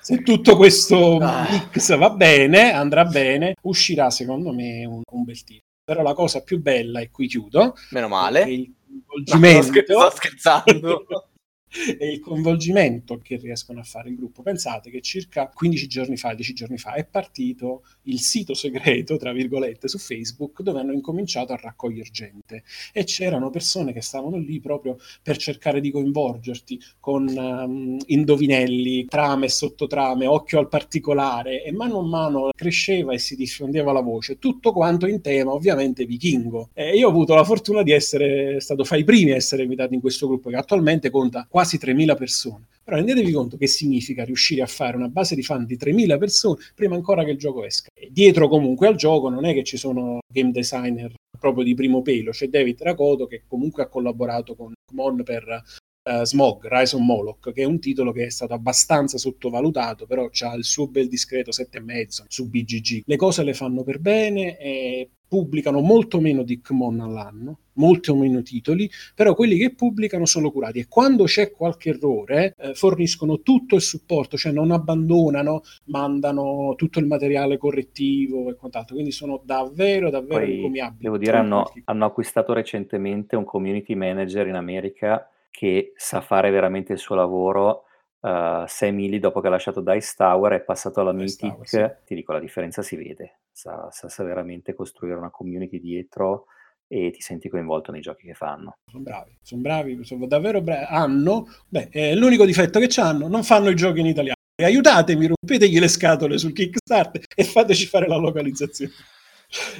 Se tutto questo ah. mix va bene, andrà bene, uscirà secondo me un, un bel titolo. Però la cosa più bella, e qui chiudo, meno male, il coinvolgimento. No, sto scherzando. e il coinvolgimento che riescono a fare il gruppo. Pensate che circa 15 giorni fa, 10 giorni fa, è partito il sito segreto, tra virgolette, su Facebook dove hanno incominciato a raccogliere gente e c'erano persone che stavano lì proprio per cercare di coinvolgerti con um, indovinelli, trame sottotrame, occhio al particolare e mano a mano cresceva e si diffondeva la voce, tutto quanto in tema ovviamente vichingo. E io ho avuto la fortuna di essere stato fra i primi a essere invitato in questo gruppo che attualmente conta quasi 3.000 persone. Però rendetevi conto che significa riuscire a fare una base di fan di 3.000 persone prima ancora che il gioco esca. E dietro comunque al gioco non è che ci sono game designer proprio di primo pelo, c'è David Rakoto che comunque ha collaborato con Mon per Uh, Smog, Rise of Moloch, che è un titolo che è stato abbastanza sottovalutato, però ha il suo bel discreto 7,5 su BGG. Le cose le fanno per bene e pubblicano molto meno di Kmon all'anno, molto meno titoli, però quelli che pubblicano sono curati e quando c'è qualche errore eh, forniscono tutto il supporto, cioè non abbandonano, mandano tutto il materiale correttivo e quant'altro, quindi sono davvero davvero Poi, encomiabili. devo dire, hanno, hanno acquistato recentemente un community manager in America che sa fare veramente il suo lavoro. Uh, Sam Ely, dopo che ha lasciato Dice Tower, è passato alla Dice Mythic. Tower, sì. Ti dico, la differenza si vede. Sa, sa, sa veramente costruire una community dietro e ti senti coinvolto nei giochi che fanno. Sono bravi, sono bravi, sono davvero bravi. Hanno, beh, eh, l'unico difetto che hanno, non fanno i giochi in italiano. E aiutatemi, rompetegli le scatole sul Kickstarter e fateci fare la localizzazione.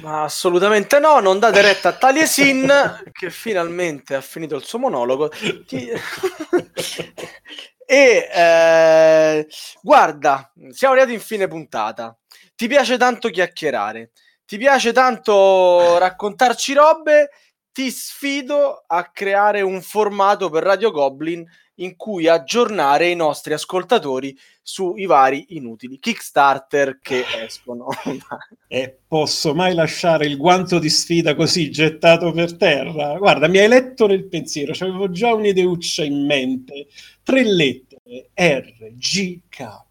Ma assolutamente no, non date retta a Taliesin che finalmente ha finito il suo monologo. Ti... e eh, guarda, siamo arrivati in fine puntata. Ti piace tanto chiacchierare, ti piace tanto raccontarci robe, ti sfido a creare un formato per Radio Goblin in cui aggiornare i nostri ascoltatori sui vari inutili Kickstarter che escono. e posso mai lasciare il guanto di sfida così gettato per terra? Guarda, mi hai letto nel pensiero, avevo già un'ideuccia in mente. Tre lettere, R, G, K.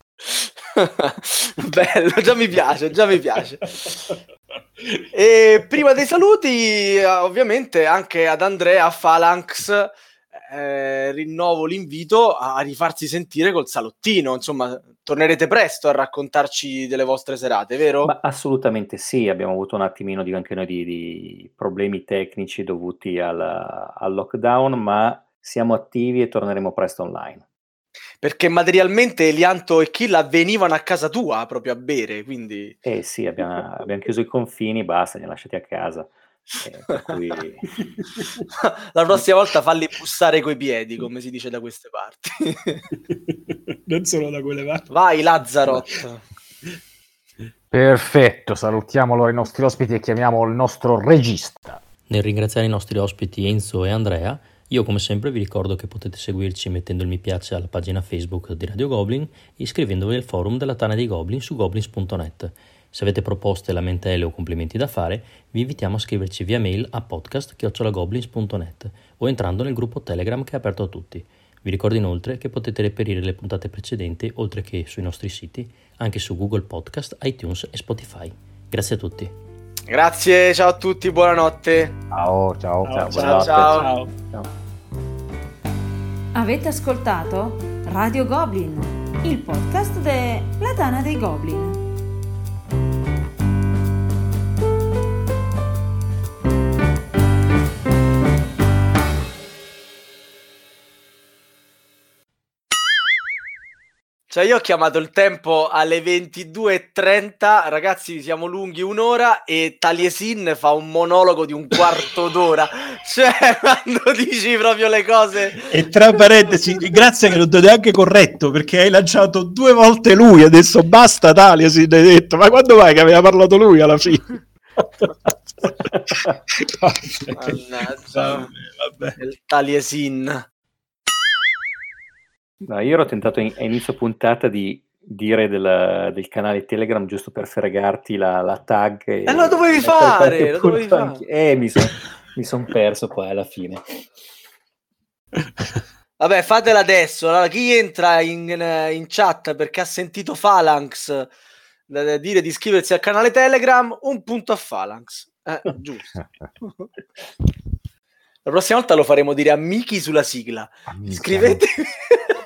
Bello, già mi piace, già mi piace. E prima dei saluti, ovviamente anche ad Andrea Phalanx eh, rinnovo l'invito a rifarsi sentire col salottino. Insomma, tornerete presto a raccontarci delle vostre serate, vero? Ma assolutamente sì, abbiamo avuto un attimino di, anche noi di, di problemi tecnici dovuti al, al lockdown, ma siamo attivi e torneremo presto online. Perché materialmente Elianto e Killa venivano a casa tua proprio a bere, quindi... Eh sì, abbiamo, abbiamo chiuso i confini, basta, li ha lasciati a casa. Eh, cui... La prossima volta falli bussare coi piedi, come si dice da queste parti. non solo da quelle parti. Vai, Lazzarot. Perfetto, salutiamo allora i nostri ospiti e chiamiamo il nostro regista. Nel ringraziare i nostri ospiti Enzo e Andrea, io come sempre vi ricordo che potete seguirci mettendo il mi piace alla pagina Facebook di Radio Goblin e iscrivendovi al forum della Tana dei Goblin su goblins.net. Se avete proposte, lamentele o complimenti da fare, vi invitiamo a scriverci via mail a podcast.goblins.net o entrando nel gruppo Telegram che è aperto a tutti. Vi ricordo inoltre che potete reperire le puntate precedenti, oltre che sui nostri siti, anche su Google Podcast, iTunes e Spotify. Grazie a tutti. Grazie, ciao a tutti, buonanotte. Ciao, ciao. Ciao, ciao. ciao. ciao. Avete ascoltato Radio Goblin, il podcast della Tana dei Goblin. Cioè, io ho chiamato il tempo alle 22.30, ragazzi, siamo lunghi un'ora e Taliesin fa un monologo di un quarto d'ora. cioè, quando dici proprio le cose. E tra parentesi, grazie che lo date anche corretto perché hai lanciato due volte lui. Adesso basta, Taliesin. Hai detto, ma quando vai che aveva parlato lui alla fine? Vabbè, vabbè. il Taliesin. No, io ero tentato in, a inizio puntata di dire del, del, canale Telegram giusto per fregarti la, la tag. E eh, lo dovevi fare! Lo dovevi fare. Eh, mi sono son perso poi alla fine. Vabbè, fatela adesso. Allora, chi entra in, in, chat perché ha sentito Phalanx dire di iscriversi al canale Telegram, un punto a Phalanx. Eh, giusto. La prossima volta lo faremo dire a Miki sulla sigla. Iscrivetevi.